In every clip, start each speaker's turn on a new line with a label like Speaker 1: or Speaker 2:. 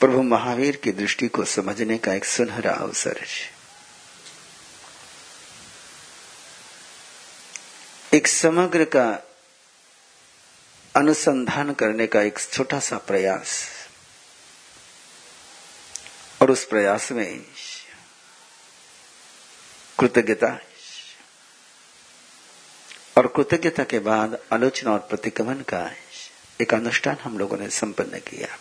Speaker 1: प्रभु महावीर की दृष्टि को समझने का एक सुनहरा अवसर है। एक समग्र का अनुसंधान करने का एक छोटा सा प्रयास। और उस प्रयास में कृतज्ञता और कृतज्ञता के बाद आलोचना और प्रतिक्रमण का एक अनुष्ठान हम लोगों ने संपन्न किया।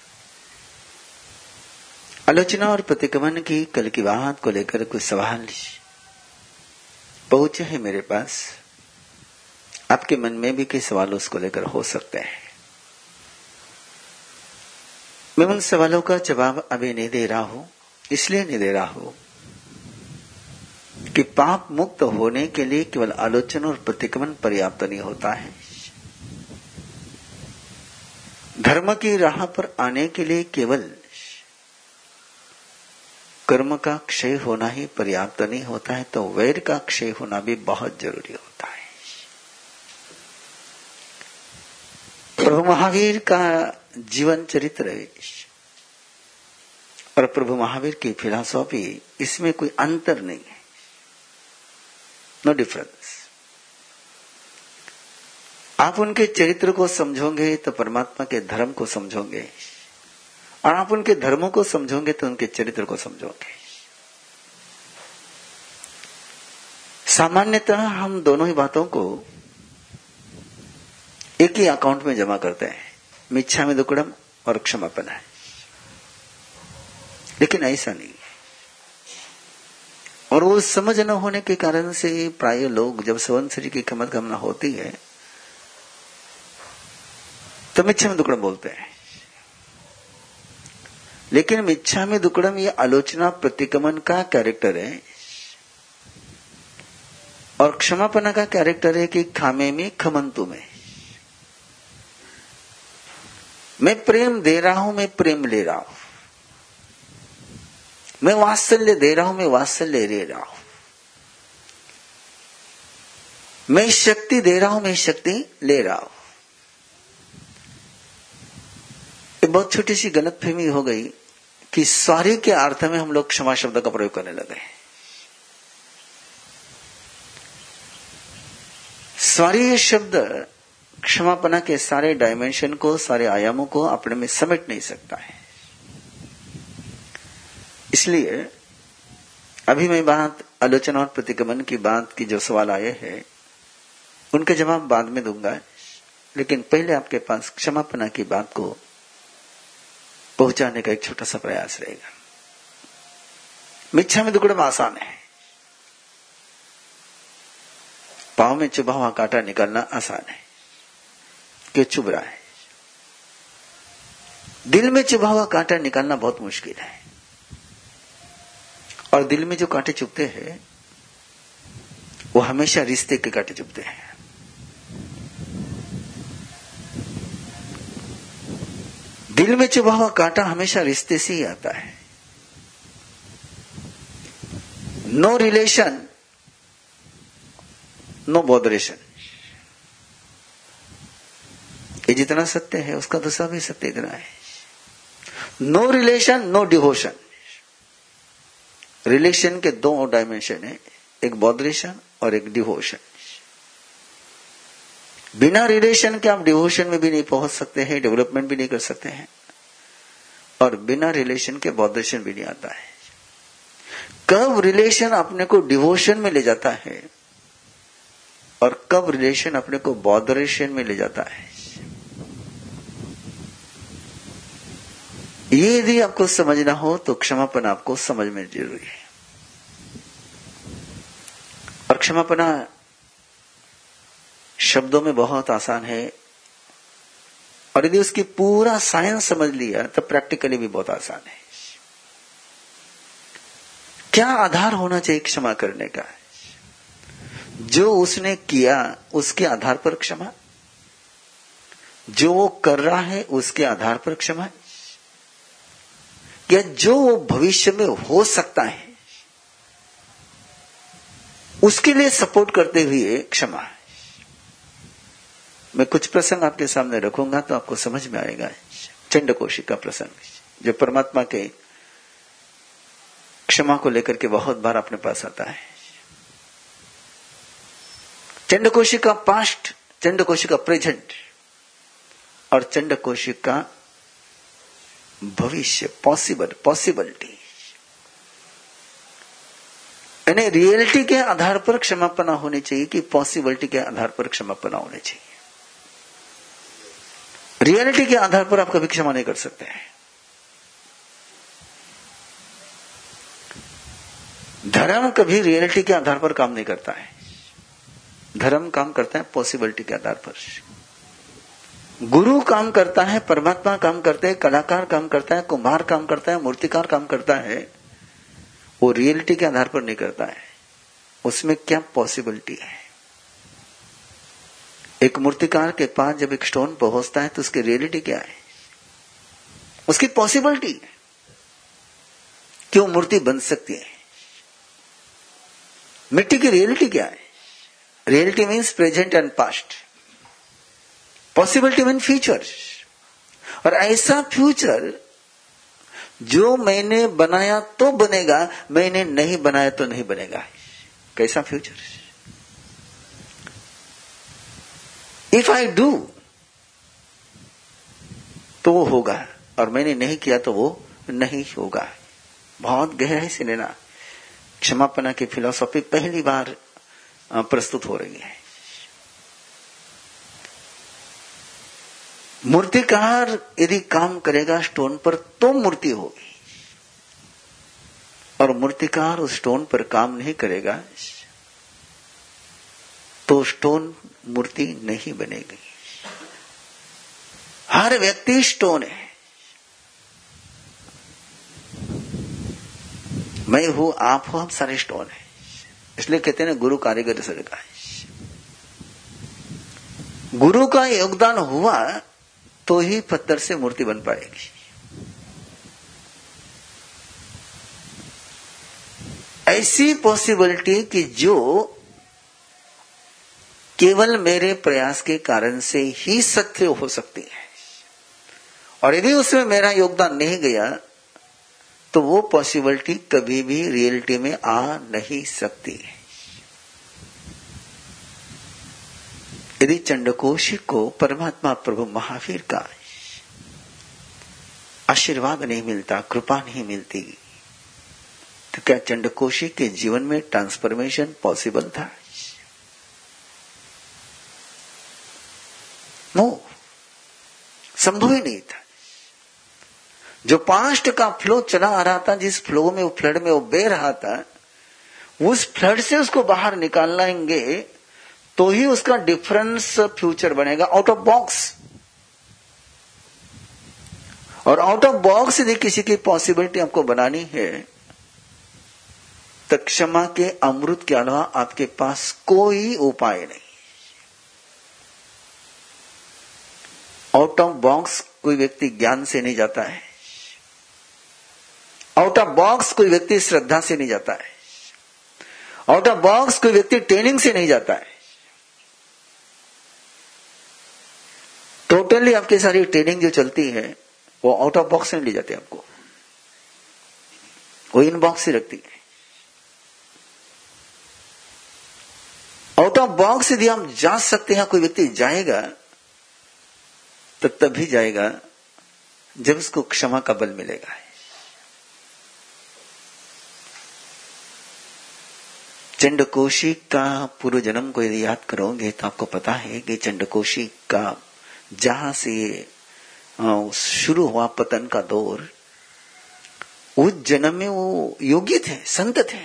Speaker 1: आलोचना और प्रतिक्रमण की कल की बात को लेकर कुछ सवाल पहुँचे हैं मेरे पास। आपके मन में भी कई सवाल उसको लेकर हो सकते हैं। मैं उन सवालों का जवाब अभी नहीं दे रहा हूँ, इसलिए नहीं दे रहा हूँ कि पाप मुक्त होने के लिए केवल आलोचना और प्रतिक्रमण पर्याप्त नहीं होता है। धर्म की राह पर आने के लिए केवल कर्म का क्षय होना ही पर्याप्त नहीं होता है तो वैर का क्षय होना भी बहुत ज़रूरी होता है। प्रभु महावीर का जीवन चरित्र और प्रभु महावीर की फिलॉसॉफी, इसमें कोई अंतर नहीं है। नो डिफरेंस आप उनके चरित्र को समझोगे तो परमात्मा के धर्म को समझोगे। और आप उनके धर्मों को समझोगे तो उनके चरित्र को समझोगे। सामान्यतः हम दोनों ही बातों को एक ही अकाउंट में जमा करते हैं। मिच्छा में दुकड़म और क्षमापन है लेकिन ऐसा नहीं और वो समझ न होने के कारण से प्राय लोग जब सवन शरीर की खमत कामना होती है तो मिच्छा में दुकड़म बोलते हैं। लेकिन मिच्छा में दुकड़म ये आलोचना प्रतिक्रमण का कैरेक्टर है। और क्षमापना का कैरेक्टर है कि खामे में, खमंतु में। मैं प्रेम दे रहा हूँ, मैं प्रेम ले रहा हूँ। मैं वात्सल्य दे रहा हूँ, मैं वात्सल्य ले रहा हूँ। मैं शक्ति दे रहा हूँ, मैं शक्ति ले रहा हूँ। बहुत छोटी सी गलत फहमी हो गई। कि सॉरी के अर्थ में हम लोग क्षमा शब्द का प्रयोग करने लगे सॉरी शब्द क्षमापना के सारे डायमेंशन को, सारे आयामों को अपने में समेट नहीं सकता है। इसलिए, अभी मैं बात, आलोचना और प्रतिगमन की बात की जो सवाल आए हैं, उनके जवाब बाद में दूँगा। लेकिन पहले आपके पास क्षमापना की बात को पहुँचाने का एक छोटा सा प्रयास रहेगा। मिच्छा में दुकड़म आसान है। पाव में चुभा हुआ कांटा निकालना आसान है। क्यों चुभ रहा है? दिल में चुभा हुआ कांटा निकालना बहुत मुश्किल है। और दिल में जो कांटे चुभते हैं, वो हमेशा रिश्ते के कांटे चुभते हैं। दिल में चुभा हुआ कांटा हमेशा रिश्ते से ही आता है। नो रिलेशन नो बॉदरेशन ये जितना सत्य है, उसका दूसरा भी सत्य इतना है। No relation no devotion relation के दो डायमेंशन है, एक बॉदरेशन और एक डिवोशन बिना रिलेशन के आप डिवोशन में भी नहीं पहुँच सकते हैं डेवलपमेंट भी नहीं कर सकते हैं। और बिना रिलेशन के बॉदरेशन भी नहीं आता है। कब रिलेशन अपने को डिवोशन में ले जाता है और कब रिलेशन अपने को बॉदरेशन में ले जाता है। ये यदि आपको समझना हो तो क्षमापन आपको समझ में ज़रूरी है। और क्षमापना शब्दों में बहुत आसान है। और यदि उसकी पूरा साइंस समझ लिया तो प्रैक्टिकली भी बहुत आसान है। क्या आधार होना चाहिए क्षमा करने का? जो उसने किया, उसके आधार पर क्षमा। जो वो कर रहा है, उसके आधार पर क्षमा। या जो वो भविष्य में हो सकता है, उसके लिए सपोर्ट करते हुए क्षमा। मैं कुछ प्रसंग आपके सामने रखूँगा तो आपको समझ में आएगा। चंडकोशी का प्रसंग। जो परमात्मा के क्षमा को लेकर के बहुत बार अपने पास आता है। चंडकोशी का पास्ट चंडकोशी का प्रेजेंट, और चंडकोशी का भविष्य, पॉसिबल, पॉसिबिलिटी। यानी रियलिटी के आधार पर क्षमापना होनी चाहिए कि पॉसिबिलिटी के आधार पर क्षमापना होनी चाहिए। रियलिटी के आधार पर आप कभी क्षमा नहीं कर सकते हैं। धर्म कभी रियलिटी के आधार पर काम नहीं करता है। धर्म काम करता है पॉसिबिलिटी के आधार पर। गुरु काम करता है, परमात्मा काम करते हैं, कलाकार काम करता है कुम्हार काम करता है, मूर्तिकार काम करता है, वो रियलिटी के आधार पर नहीं करता है। उसमें क्या पॉसिबिलिटी है? एक मूर्तिकार के पास जब एक स्टोन पहुँचता है तो उसकी रियलिटी क्या है? उसकी पॉसिबिलिटी क्यों मूर्ति बन सकती है? मिट्टी की रियलिटी क्या है? Reality means present and past possibility mean future और ऐसा फ्यूचर जो मैंने बनाया तो बनेगा, मैंने नहीं बनाया तो नहीं बनेगा। कैसा फ्यूचर इफ़ आई डू तो वो होगा। और मैंने नहीं किया तो वो नहीं होगा। बहुत गहराई से लेना। क्षमापना की फिलॉसफी पहली बार प्रस्तुत हो रही है। मूर्तिकार यदि काम करेगा स्टोन पर तो मूर्ति होगी। और मूर्तिकार उस स्टोन पर काम नहीं करेगा तो स्टोन मूर्ति नहीं बनेगी। हर व्यक्ति स्टोन है मैं हूँ, आप हो, हम सारे स्टोन है इसलिए कहते हैं गुरु कारीगर है। गुरु का योगदान हुआ तो ही पत्थर से मूर्ति बन पाएगी। ऐसी पॉसिबिलिटी कि जो केवल मेरे प्रयास के कारण से ही सत्य हो सकती है। और यदि उसमें मेरा योगदान नहीं गया तो वो पॉसिबिलिटी कभी भी रियलिटी में आ नहीं सकती है। यदि चंडकोशी को परमात्मा प्रभु महावीर का आशीर्वाद नहीं मिलता, कृपा नहीं मिलती तो क्या चंडकोशी के जीवन में ट्रांसफॉर्मेशन पॉसिबल था नो संभव ही नहीं था। जो पास्ट का फ्लो चला आ रहा था, जिस फ्लो में वो फ्लड में वो बह रहा था, उस फ्लड से उसको बाहर निकालेंगे तो ही उसका डिफरेंस फ्यूचर बनेगा। आउट ऑफ़ बॉक्स और आउट ऑफ़ बॉक्स यदि किसी की पॉसिबिलिटी आपको बनानी है तो क्षमा के अमृत के अलावा आपके पास कोई उपाय नहीं। आउट ऑफ़ बॉक्स कोई व्यक्ति ज्ञान से नहीं जाता है। आउट ऑफ़ बॉक्स कोई व्यक्ति श्रद्धा से नहीं जाता है। आउट ऑफ़ बॉक्स कोई व्यक्ति ट्रेनिंग से नहीं जाता है। टोटली आपकी सारी ट्रेनिंग जो चलती है, वो आउट ऑफ़ बॉक्स नहीं ले जाते आपको। वो इन बॉक्स ही रखती है। आउट ऑफ़ बॉक्स यदि हम जा सकते हैं, कोई व्यक्ति जाएगा तो तभी जाएगा जब उसको क्षमा का बल मिलेगा। चंडकोशी का पूर्व जन्म को यदि याद करोगे तो आपको पता है कि चंडकोशी का जहाँ से शुरू हुआ पतन का दौर, उस जन्म में वो योग्य थे, संत थे।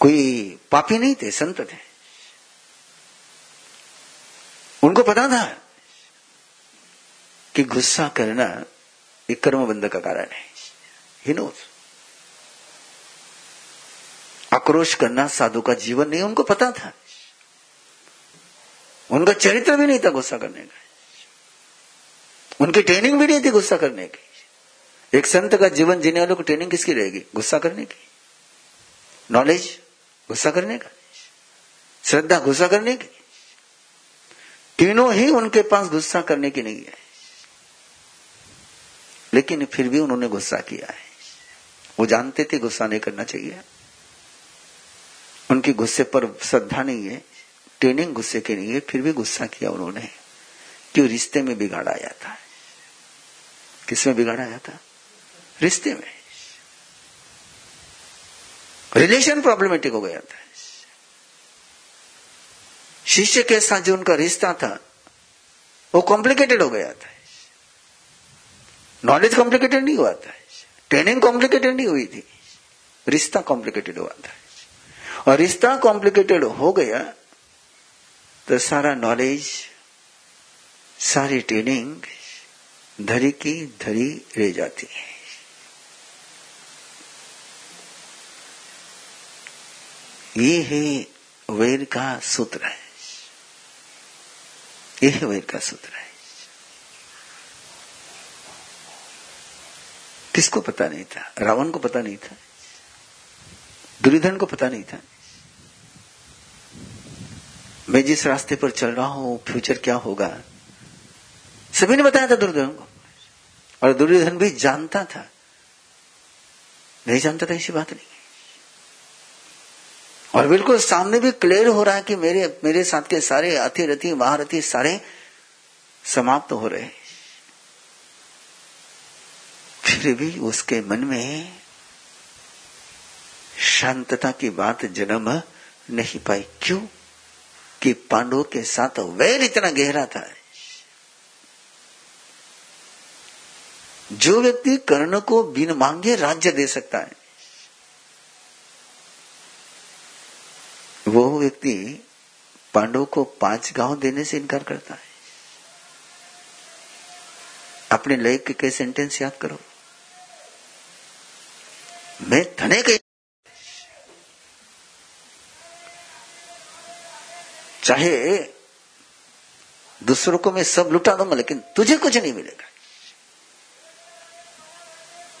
Speaker 1: कोई पापी नहीं थे, संत थे। उनको पता था कि गुस्सा करना एक कर्मबंध का कारण है। ही नोज़ आक्रोश करना साधु का जीवन नहीं, उनको पता था। उनका चरित्र भी नहीं था गुस्सा करने का। उनकी ट्रेनिंग भी नहीं थी गुस्सा करने की। एक संत का जीवन जीने वालों को ट्रेनिंग किसकी रहेगी? गुस्सा करने की। नॉलेज गुस्सा करने का। श्रद्धा, गुस्सा करने की। तीनों ही उनके पास गुस्सा करने की नहीं है। लेकिन फिर भी उन्होंने गुस्सा किया है। वो जानते थे गुस्सा नहीं करना चाहिए। उनकी गुस्से पर श्रद्धा नहीं है, ट्रेनिंग गुस्से की नहीं है, फिर भी गुस्सा किया उन्होंने क्यों रिश्ते में बिगाड़ा जाता था। किसमें बिगाड़ा जाता रिश्ते में। रिलेशन प्रॉब्लमेटिक हो गया था। शिष्य के साथ जो उनका रिश्ता था, वो कॉम्प्लिकेटेड हो गया था। नॉलेज कॉम्प्लिकेटेड नहीं हुआ था। ट्रेनिंग कॉम्प्लिकेटेड नहीं हुई थी। रिश्ता कॉम्प्लिकेटेड हुआ था। और रिश्ता कॉम्प्लिकेटेड हो गया तो सारा नॉलेज सारी ट्रेनिंग धरी की धरी रह जाती है। ये है वेद का सूत्र है। ये वेद का सूत्र है। किसको पता नहीं था? रावण को पता नहीं था? दुर्योधन को पता नहीं था? मैं जिस रास्ते पर चल रहा हूँ फ्यूचर क्या होगा? सभी ने बताया था दुर्योधन को। और दुर्योधन भी जानता था। नहीं जानता था, ऐसी बात नहीं। और बिल्कुल सामने भी क्लियर हो रहा है कि मेरे मेरे साथ के सारे अतिरथी, महारथी सारे समाप्त हो रहे फिर भी उसके मन में शांतता की बात जन्म नहीं पाई। क्यों? कि पांडवों के साथ वैर इतना गहरा था। जो व्यक्ति कर्ण को बिन मांगे राज्य दे सकता है वो व्यक्ति पांडव को पाँच गाँव देने से इनकार करता है। अपने लय के सेंटेंस याद करो। मैं धने के चाहे दूसरों को मैं सब लुटा दूँगा, लेकिन तुझे कुछ नहीं मिलेगा।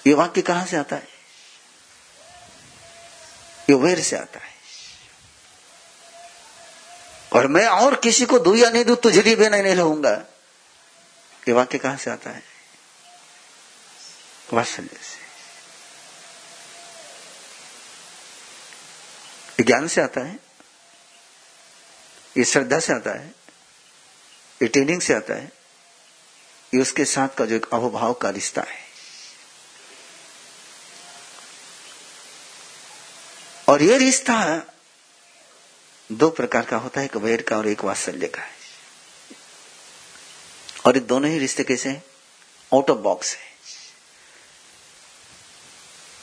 Speaker 1: ये वाक्य कहाँ से आता है? ये वेर से आता है। और मैं और किसी को दू या नहीं दू, तुझे भी नहीं रहूँगा। ये वाक्य कहाँ से आता है? वात्सल्य से। ज्ञान से आता है। ये श्रद्धा से आता है। ये ट्रेनिंग से आता है। ये उसके साथ का जो एक अहोभाव का रिश्ता है। और ये रिश्ता दो प्रकार का होता है, एक वैर का और एक वात्सल्य का। है और ये दोनों ही रिश्ते कैसे हैं? आउट ऑफ़ बॉक्स है।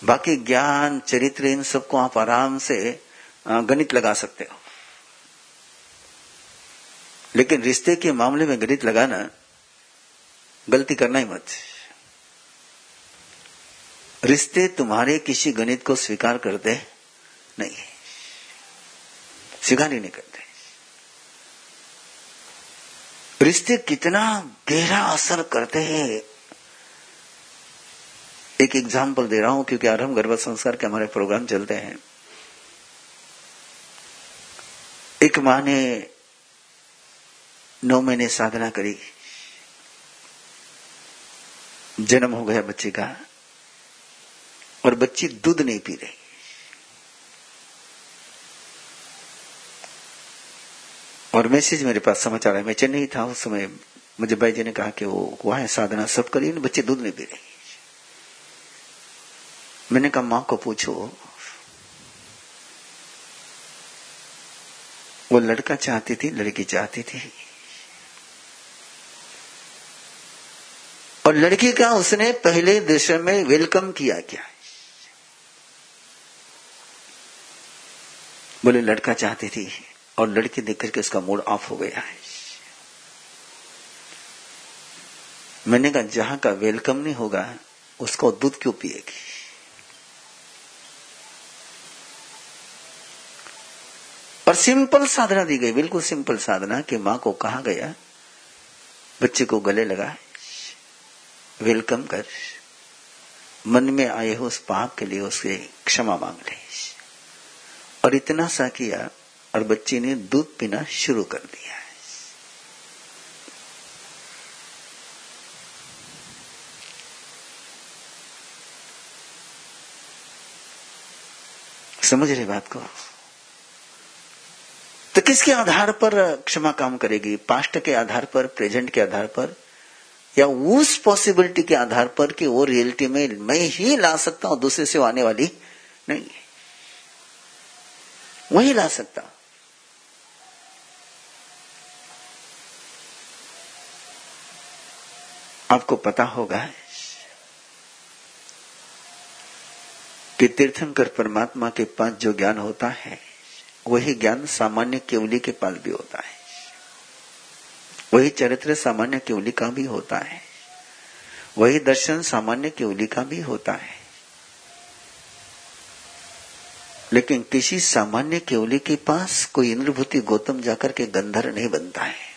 Speaker 1: बाकी ज्ञान, चरित्र, इन सबको आप आराम से गणित लगा सकते हो। लेकिन रिश्ते के मामले में गणित लगाना, गलती करना ही मत। रिश्ते तुम्हारे किसी गणित को स्वीकार करते नहीं। स्वीकार ही नहीं करते। रिश्ते कितना गहरा असर करते हैं। एक एग्ज़ाम्पल दे रहा हूँ, क्योंकि आरंभ गर्भ संस्कार के हमारे प्रोग्राम चलते हैं। एक माँ ने नौ महीने साधना करी। जन्म हो गया बच्चे का। और बच्ची दूध नहीं पी रही। और मैसेज मेरे पास समाचार है मैं चेन्नई था, उस समय मुझे भाई जी ने कहा कि वो हुआ है साधना सब करी बच्चे दूध नहीं पी रहे। मैंने कहा, माँ को पूछो, वो लड़का चाहती थी, लड़की चाहती थी। और लड़की का उसने पहले दृश्य में वेलकम किया क्या? बोले, लड़का चाहती थी। और लड़की देख करके उसका मूड ऑफ़ हो गया है। मैंने कहा, जहाँ का वेलकम नहीं होगा, उसको दूध क्यों पिएगी? और सिंपल साधना दी गई, बिल्कुल सिंपल साधना कि माँ को कहा गया, बच्चे को गले लगा वेलकम कर, मन में आए हो उस पाप के लिए उससे क्षमा मांग ले। और इतना सा किया और बच्ची ने दूध पीना शुरू कर दिया है। समझ रहे बात को? तो किसके आधार पर क्षमा काम करेगी? पास्ट के आधार पर, प्रेजेंट के आधार पर, या उस पॉसिबिलिटी के आधार पर कि वो रियलिटी में मैं ही ला सकता हूँ, दूसरे से आने वाली नहीं वही ला सकता हूँ। आपको पता होगा कि तीर्थंकर परमात्मा के पास जो ज्ञान होता है, वही ज्ञान सामान्य केवली के पास भी होता है। वही चरित्र सामान्य केवली का भी होता है। वही दर्शन सामान्य केवली का भी होता है। लेकिन किसी सामान्य केवली के पास कोई इंद्रभूति गौतम जाकर के गंधर नहीं बनता है।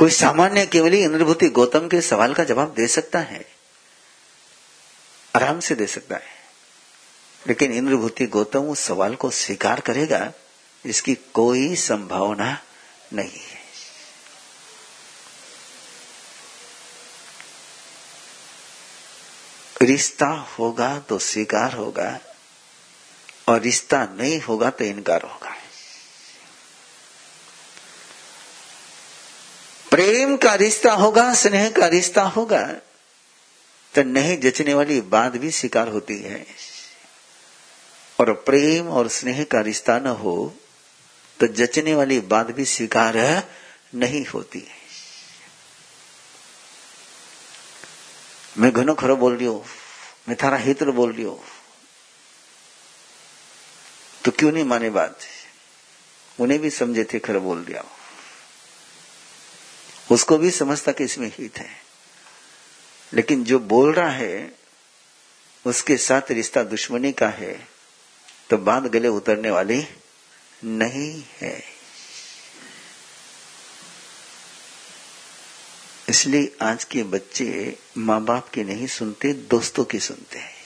Speaker 1: कोई सामान्य केवली इंद्रभूति गौतम के सवाल का जवाब दे सकता है? आराम से दे सकता है। लेकिन इंद्रभूति गौतम उस सवाल को स्वीकार करेगा, इसकी कोई संभावना नहीं है। रिश्ता होगा तो स्वीकार होगा, और रिश्ता नहीं होगा तो इनकार होगा। प्रेम का रिश्ता होगा, स्नेह का रिश्ता होगा तो नहीं जचने वाली बात भी स्वीकार होती है। और प्रेम और स्नेह का रिश्ता न हो तो जचने वाली बात भी स्वीकार नहीं होती है। मैं घनो खरो बोल रही हूँ, मैं थारा हित बोल रही हूँ। तो क्यों नहीं माने बात? उन्हें भी समझे थे खरो बोल दिया उसको भी समझता कि इसमें हित है। लेकिन जो बोल रहा है, उसके साथ रिश्ता दुश्मनी का है तो बाँध गले उतरने वाली नहीं है। इसलिए आज के बच्चे माँ बाप की नहीं सुनते, दोस्तों की सुनते हैं।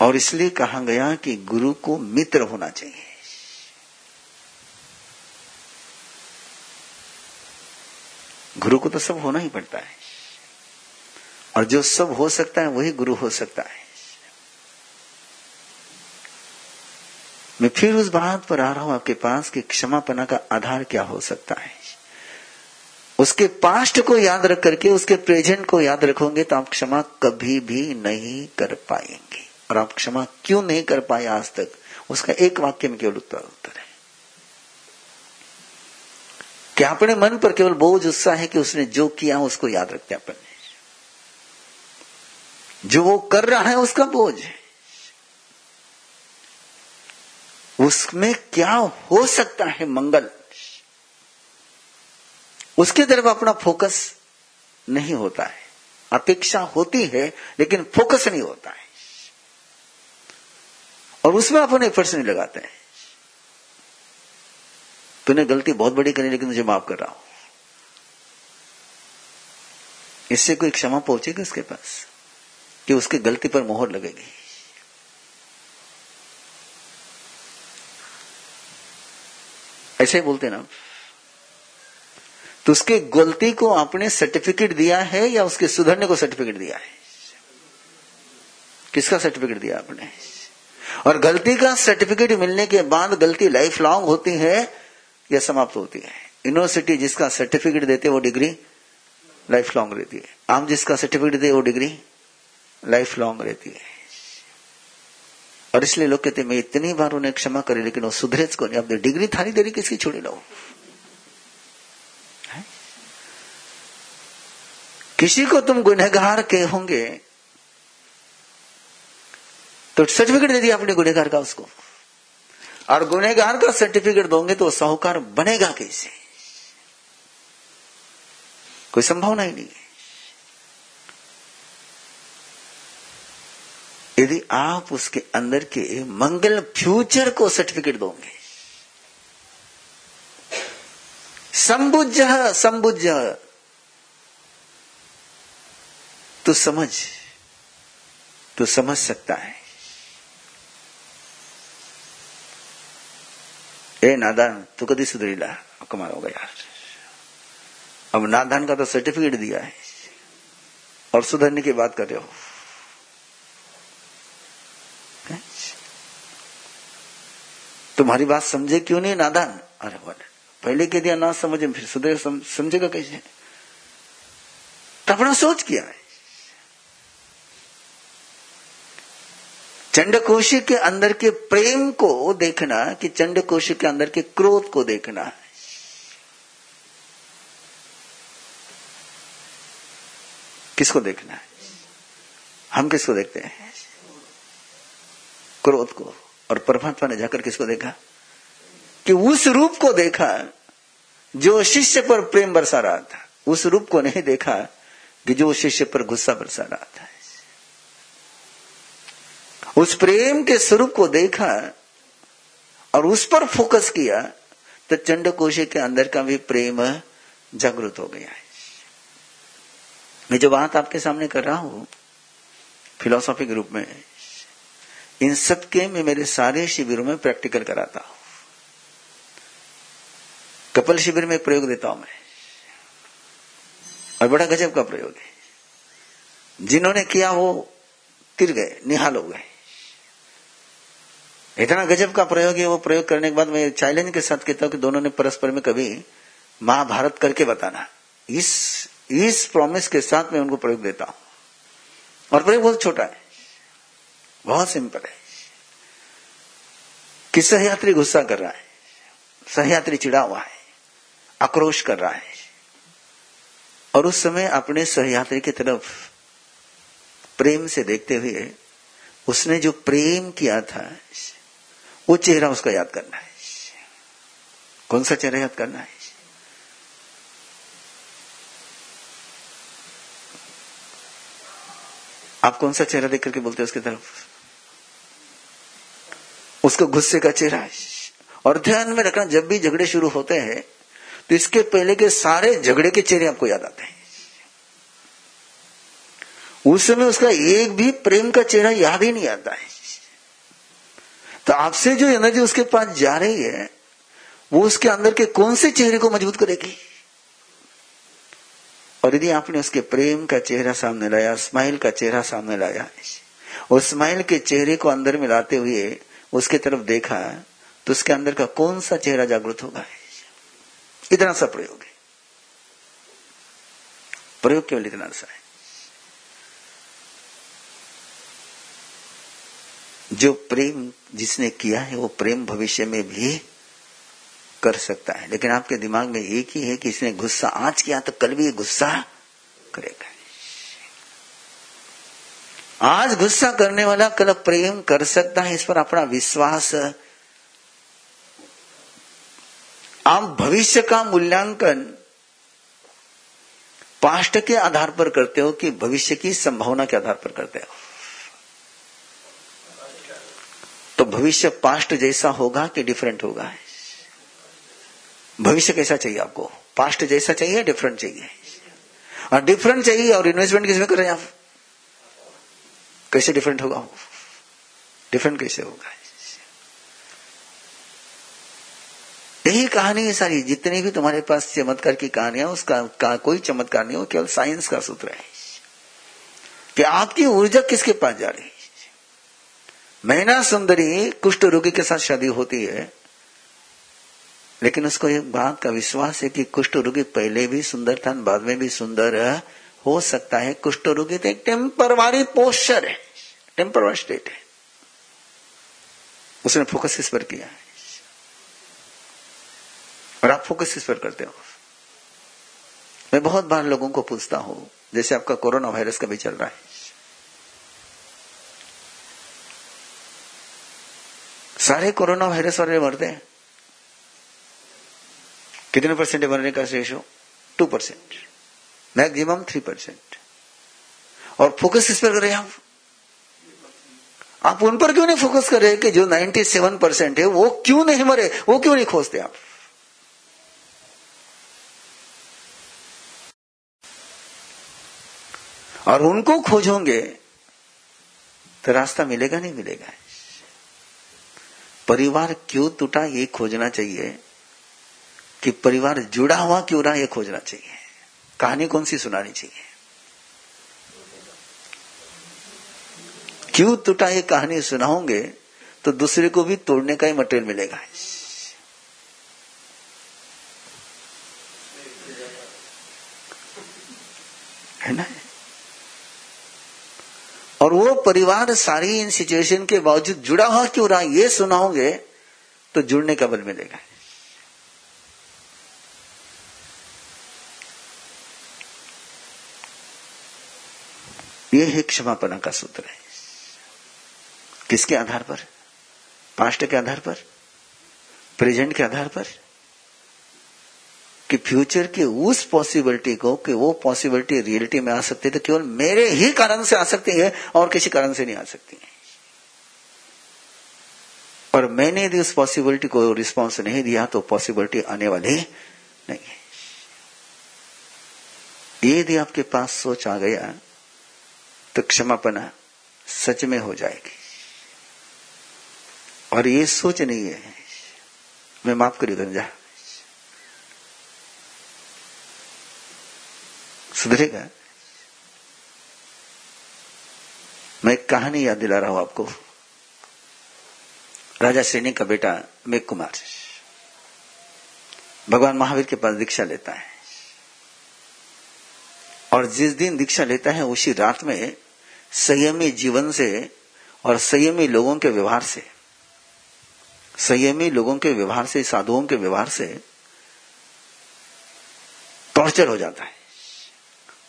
Speaker 1: और इसलिए कहा गया कि गुरु को मित्र होना चाहिए। गुरु को तो सब होना ही पड़ता है। और जो सब हो सकता है, वही गुरु हो सकता है। मैं फिर उस बात पर आ रहा हूँ आपके पास कि क्षमापना का आधार क्या हो सकता है। उसके पास्ट को याद रख करके, उसके प्रेजेंट को याद रखोगे तो आप क्षमा कभी भी नहीं कर पाएँगे। और आप क्षमा क्यों नहीं कर पाए आज तक? उसका एक वाक्य में केवल उत्तर उत्तर है। कि अपने मन पर केवल बोझ, उत्साह है कि उसने जो किया उसको याद रखते अपन। ने जो वो कर रहा है उसका बोझ है। उसमें क्या हो सकता है मंगल? उसके तरफ़ अपना फोकस नहीं होता है। अपेक्षा होती है, लेकिन फोकस नहीं होता है। और उसमें आप उन्हें एफर्ट्स नहीं लगाते हैं। तूने गलती बहुत बड़ी करी, लेकिन तुझे माफ़ कर। रहा हूँ इससे कोई क्षमा पहुंचेगी उसके पास? कि उसकी गलती पर मोहर लगेगी? ऐसे ही बोलते ना तो उसके गलती को आपने सर्टिफिकेट दिया है या उसके सुधरने को सर्टिफिकेट दिया है? किसका सर्टिफिकेट दिया आपने? और गलती का सर्टिफिकेट मिलने के बाद गलती लाइफ लॉन्ग होती है, या समाप्त होती है। यूनिवर्सिटी जिसका सर्टिफिकेट देते वो डिग्री लाइफ लॉन्ग रहती है। आम जिसका सर्टिफिकेट दे वो डिग्री लाइफ लॉन्ग रहती है। और इसलिए लोग कहते मैं इतनी बार उन्हें क्षमा करी, लेकिन वो सुधरे को नहीं। अब डिग्री थारी देरी किसकी? छोड़ी लो किसी को तुम गुनहगार के होंगे तो सर्टिफिकेट दे दिया अपने गुनहगार का उसको। और गुनहगार का सर्टिफिकेट दोगे तो साहूकार बनेगा कैसे? कोई संभावना ही नहीं है। यदि आप उसके अंदर के मंगल फ्यूचर को सर्टिफिकेट दोगे। संबुज संबुज तो समझ तो समझ सकता है। ए नादान तू कधी सुधरीला कमाल होगा यार अब नादान का तो सर्टिफिकेट दिया है और सुधरने की बात कर रहे हो तुम्हारी बात समझे क्यों नहीं नादान अरे बोले पहले के दिया ना समझे फिर सुधर समझेगा कैसे तो अपना सोच किया है चंडकोशी के अंदर के प्रेम को देखना कि चंडकोशी के अंदर के क्रोध को देखना। है किसको देखना है? हम किसको देखते हैं? क्रोध को। और परमात्मा ने जाकर किसको देखा? कि उस रूप को देखा जो शिष्य पर प्रेम बरसा रहा था। उस रूप को नहीं देखा कि जो शिष्य पर गुस्सा बरसा रहा था। उस प्रेम के स्वरूप को देखा और उस पर फोकस किया तो चंड कोशे के अंदर का भी प्रेम जागृत हो गया है। मैं जो बात आपके सामने कर रहा हूँ फिलोसॉफी रूप में, इन सब के मैं मेरे सारे शिविरों में प्रैक्टिकल कराता हूँ। कपल शिविर में प्रयोग देता हूँ मैं, और बड़ा गजब का प्रयोग है। जिन्होंने किया वो, तिर गए, निहाल हो गए। इतना गजब का प्रयोग है, वो प्रयोग करने के बाद मैं चैलेंज के साथ कहता हूँ कि दोनों ने परस्पर में कभी महाभारत करके बताना। इस इस प्रॉमिस के साथ मैं उनको प्रयोग देता हूँ। और प्रयोग बहुत छोटा है। बहुत सिंपल है। कि सहयात्री गुस्सा कर रहा है। सहयात्री चिड़ा हुआ है। आक्रोश कर रहा है। और उस समय अपने सहयात्री की तरफ़ प्रेम से देखते हुए उसने जो प्रेम किया था वो चेहरा उसका याद करना है। कौन सा चेहरा याद करना है? आप कौन सा चेहरा देख करके बोलते हैं उसकी तरफ़? उसका गुस्से का चेहरा और ध्यान में रखना, जब भी झगड़े शुरू होते हैं तो इसके पहले के सारे झगड़े के चेहरे आपको याद आते हैं। उस समय उसका एक भी प्रेम का चेहरा याद ही नहीं आता है। तो आपसे जो एनर्जी उसके पास जा रही है, वो उसके अंदर के कौन से चेहरे को मज़बूत करेगी? और यदि आपने उसके प्रेम का चेहरा सामने लाया, स्माइल का चेहरा सामने लाया, और स्माइल के चेहरे को अंदर में लाते हुए उसके तरफ़ देखा तो उसके अंदर का कौन सा चेहरा जागृत होगा? इतना सा प्रयोग है। प्रयोग केवल इतना सा है? जो प्रेम जिसने किया है, वो प्रेम भविष्य में भी कर सकता है। लेकिन आपके दिमाग में एक ही है कि इसने गुस्सा आज किया तो कल भी गुस्सा करेगा। आज गुस्सा करने वाला कल प्रेम कर सकता है, इस पर अपना विश्वास। आप भविष्य का मूल्यांकन पास्ट के आधार पर करते हो कि भविष्य की संभावना के आधार पर करते हो तो भविष्य पास्ट जैसा होगा कि डिफरेंट होगा? भविष्य कैसा चाहिए आपको? पास्ट जैसा चाहिए डिफरेंट चाहिए? और डिफरेंट चाहिए और इन्वेस्टमेंट किसमें कर रहे हैं आप? कैसे डिफरेंट होगा? डिफरेंट कैसे होगा? यही कहानी है सारी। जितनी भी तुम्हारे पास चमत्कार की कहानियाँ उसका का कोई चमत्कार नहीं हो, केवल साइंस का सूत्र है। कि आपकी ऊर्जा किसके पास जा रही है? मैना सुंदरी कुष्ठ रोगी के साथ शादी होती है, लेकिन उसको एक बात का विश्वास है कि कुष्ठ रोगी पहले भी सुंदर था, बाद में भी सुंदर हो सकता है। कुष्ठ रोगी तो एक टेम्परवारी पोस्चर है टेम्परवारी स्टेट है। उसने फोकस इस पर किया है? और आप फोकस इस पर करते हो? मैं बहुत बार लोगों को पूछता हूँ, जैसे आपका कोरोना वायरस का भी चल रहा है। सारे कोरोना वायरस वाले मरते हैं। कितने परसेंट है मरने का ratio two percent maximum three percent और फोकस इस पर करें आप। आप उन पर क्यों नहीं फोकस कर रहे कि जो 97 परसेंट है, वो क्यों नहीं मरे? वो क्यों नहीं खोजते आप? और उनको खोजोगे तो रास्ता मिलेगा नहीं मिलेगा? परिवार क्यों टूटा ये खोजना चाहिए? कि परिवार जुड़ा हुआ क्यों रहा ये खोजना चाहिए? कहानी कौन सी सुनानी चाहिए? क्यों टूटा ये कहानी सुनाओगे तो दूसरे को भी तोड़ने का ही मटेरियल मिलेगा। है ना? और वो परिवार सारी इन सिचुएशन के बावजूद जुड़ा हुआ क्यों रहा? ये सुनाओगे तो जुड़ने का बल मिलेगा। ये है क्षमापना का सूत्र है। किसके आधार पर? पास्ट के आधार पर? प्रेजेंट के आधार पर? कि फ्यूचर की उस पॉसिबिलिटी को कि वो पॉसिबिलिटी रियलिटी में आ सकती है तो केवल मेरे ही कारण से आ सकती है और किसी कारण से नहीं आ सकती है। और मैंने यदि उस पॉसिबिलिटी को रिस्पॉन्स नहीं दिया तो पॉसिबिलिटी आने वाली नहीं है। यदि आपके पास सोच आ गया तो क्षमापना सच में हो जाएगी। और ये सोच नहीं है। मैं माफ़ करी रंजा सुधरेगा। मैं एक कहानी याद दिला रहा हूँ आपको। राजा श्रेणी का बेटा मेघ कुमार भगवान महावीर के पास दीक्षा लेता है। और जिस दिन दीक्षा लेता है, उसी रात में संयमी जीवन से और संयमी लोगों के व्यवहार से, संयमी लोगों के व्यवहार से, साधुओं के व्यवहार से टॉर्चर हो जाता है।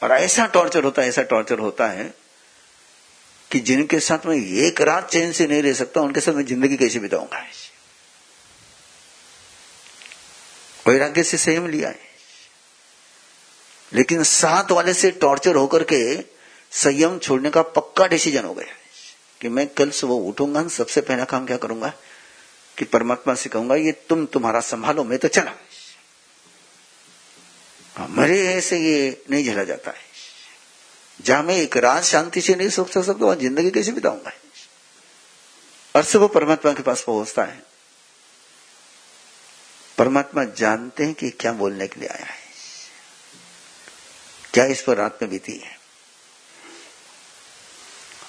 Speaker 1: और ऐसा टॉर्चर होता है, ऐसा टॉर्चर होता है कि जिनके साथ मैं एक रात चैन से नहीं रह सकता, उनके साथ मैं ज़िंदगी कैसे बिताऊँगा वैराग्य से संयम लिया है? लेकिन साथ वाले से टॉर्चर होकर के संयम छोड़ने का पक्का डिसीज़न हो गया कि मैं कल सुबह उठूँगा, सबसे पहला काम क्या करूँगा? कि परमात्मा से कहूँगा, ये तुम तुम्हारा संभालो, मैं तो चला हाँ, मरे ऐसे ये नहीं झेला जाता है। जहाँ मैं एक रात शांति से नहीं सोच सकता वहाँ ज़िंदगी कैसे बिताऊँगा? और से वो परमात्मा के पास पहुँचता है। परमात्मा जानते हैं कि क्या बोलने के लिए आया है। क्या इस पर रात में बीती है।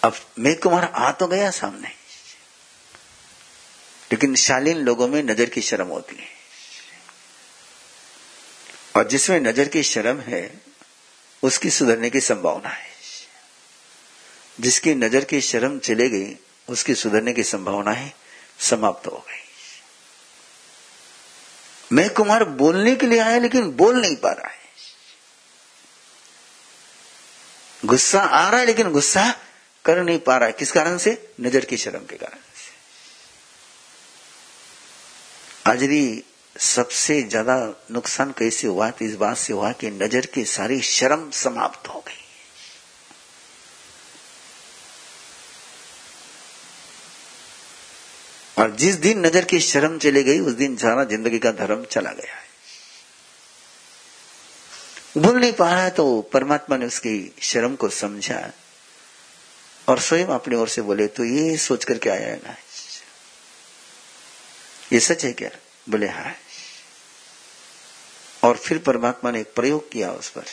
Speaker 1: अब मेघ कुमार आ तो गया सामने। लेकिन शालीन लोगों में नज़र की शर्म होती है। और जिसमें नज़र की शर्म है, उसकी सुधरने की संभावना है। जिसकी नज़र की शर्म चले गई, उसकी सुधरने की संभावना है समाप्त हो गई। मैं कुमार बोलने के लिए आया, लेकिन बोल नहीं पा रहा है। गुस्सा आ रहा है, लेकिन गुस्सा कर नहीं पा रहा है। किस कारण से? नज़र की शर्म के कारण से। आजरी सबसे ज़्यादा नुकसान कैसे हुआ तो इस बात से हुआ कि नज़र की सारी शर्म समाप्त हो गई। और जिस दिन नज़र की शर्म चली गई, उस दिन सारा ज़िंदगी का धर्म चला गया है। बोल नहीं पा रहा तो परमात्मा ने उसकी शर्म को समझा और स्वयं अपनी ओर से बोले तो ये सोच करके आया है ना? ये सच है क्या? बोले, हा। और फिर परमात्मा ने एक प्रयोग किया उस पर।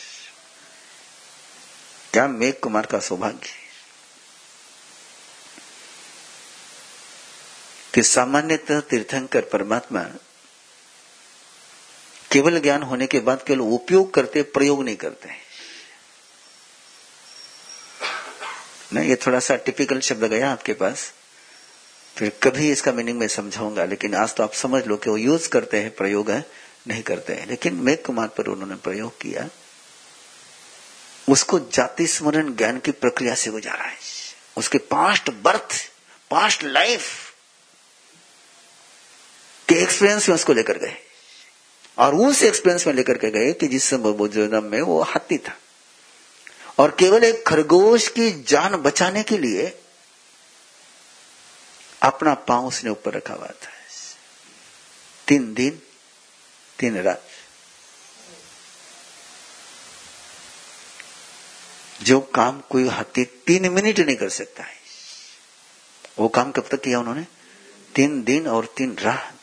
Speaker 1: क्या मेघ कुमार का सौभाग्य कि सामान्यतः तीर्थंकर परमात्मा केवल ज्ञान होने के बाद केवल उपयोग करते, प्रयोग नहीं करते ना, ये थोड़ा सा टिपिकल शब्द गया आपके पास, फिर कभी इसका मीनिंग मैं समझाऊँगा, लेकिन आज तो आप समझ लो कि वो यूज़ करते हैं, प्रयोग है। नहीं करते हैं। लेकिन मेघ कुमार पर उन्होंने प्रयोग किया। उसको जाति स्मरण ज्ञान की प्रक्रिया से गुजारा है। उसके पास्ट बर्थ पास्ट लाइफ के एक्सपीरियंस में उसको लेकर गए। और उस एक्सपीरियंस में लेकर के गए कि जिस जन्म में वो हाथी था। और केवल एक खरगोश की जान बचाने के लिए अपना पाँव उसने ऊपर रखा हुआ था। तीन दिन तीन रात। जो काम कोई हाथी तीन मिनट नहीं कर सकता है। वो काम कब तक किया उन्होंने? तीन दिन और तीन रात।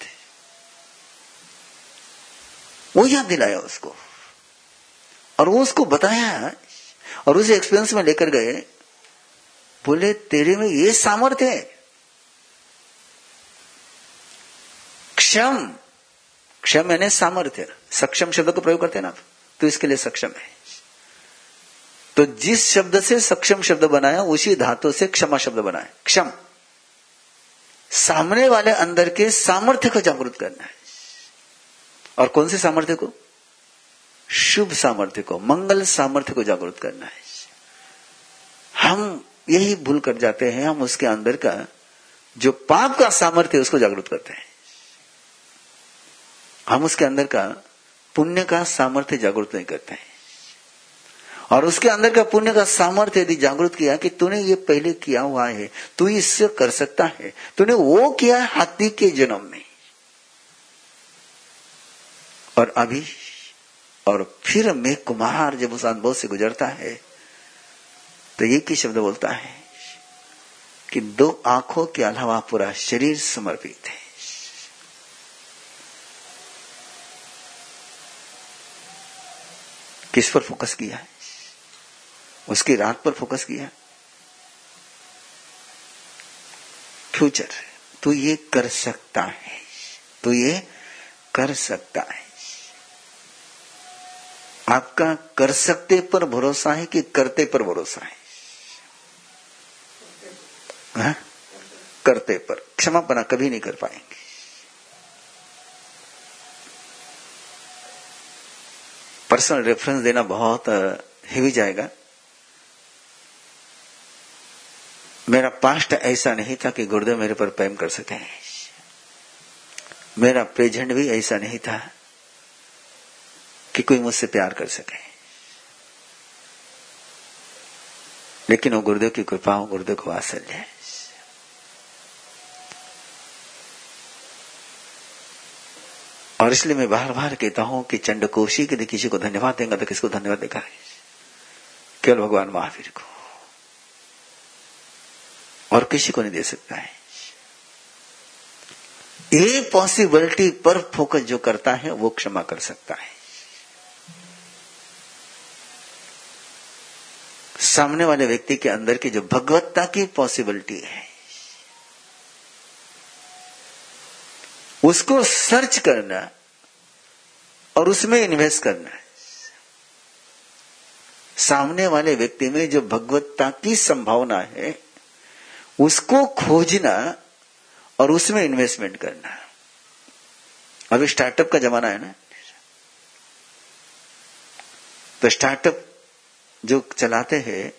Speaker 1: वो याद दिलाया उसको। और वो उसको बताया और उसे एक्सपीरियंस में लेकर गए। बोले, तेरे में ये सामर्थ्य है। क्षम क्षम यानी सामर्थ्य सक्षम शब्द को प्रयोग करते हैं ना आप? तो इसके लिए सक्षम है। तो जिस शब्द से सक्षम शब्द बनाया, उसी धातु से क्षमा शब्द बनाया। क्षम। सामने वाले अंदर के सामर्थ्य को जागृत करना है। और कौन से सामर्थ्य को? शुभ सामर्थ्य को, मंगल सामर्थ्य को जागृत करना है। हम यही भूल कर जाते हैं, हम उसके अंदर का जो पाप का सामर्थ्य उसको जागृत करते हैं। हम उसके अंदर का पुण्य का सामर्थ्य जागृत नहीं करते हैं। और उसके अंदर का पुण्य का सामर्थ्य यदि जागृत किया कि तूने ये पहले किया हुआ है, तू इससे कर सकता है, तूने वो किया हाथी के जन्म में। और अभी, और फिर मैं कुमार जब उस अनुभव से गुजरता है तो एक ही शब्द बोलता है कि दो आँखों के अलावा पूरा शरीर समर्पित है। किस पर फोकस किया है? उसकी रात पर फोकस किया फ्यूचर तू ये कर सकता है। तू ये कर सकता है। आपका कर सकते पर भरोसा है कि करते पर भरोसा है? हा? करते पर। क्षमा बना, कभी नहीं कर पाएँगे। पर्सनल रेफरेंस देना बहुत हेवी जाएगा। मेरा पास्ट ऐसा नहीं था कि गुरुदेव मेरे पर प्रेम कर सके। मेरा प्रेजेंट भी ऐसा नहीं था कि कोई मुझसे प्यार कर सके। लेकिन वो गुरुदेव की कृपा हो, गुरुदेव को वात्सल्य है। और इसलिए मैं बार बार कहता हूँ कि चंडकोशी के लिए किसी को धन्यवाद देगा तो किसको धन्यवाद देगा? केवल भगवान महावीर को। और किसी को नहीं दे सकता है। ये पॉसिबिलिटी पर फोकस जो करता है, वो क्षमा कर सकता है। सामने वाले व्यक्ति के अंदर की जो भगवत्ता की पॉसिबिलिटी है उसको सर्च करना और उसमें इन्वेस्ट करना है। सामने वाले व्यक्ति में जो भगवत्ता की संभावना है, उसको खोजना और उसमें इन्वेस्टमेंट करना अभी स्टार्टअप का जमाना है ना? तो स्टार्टअप जो चलाते हैं,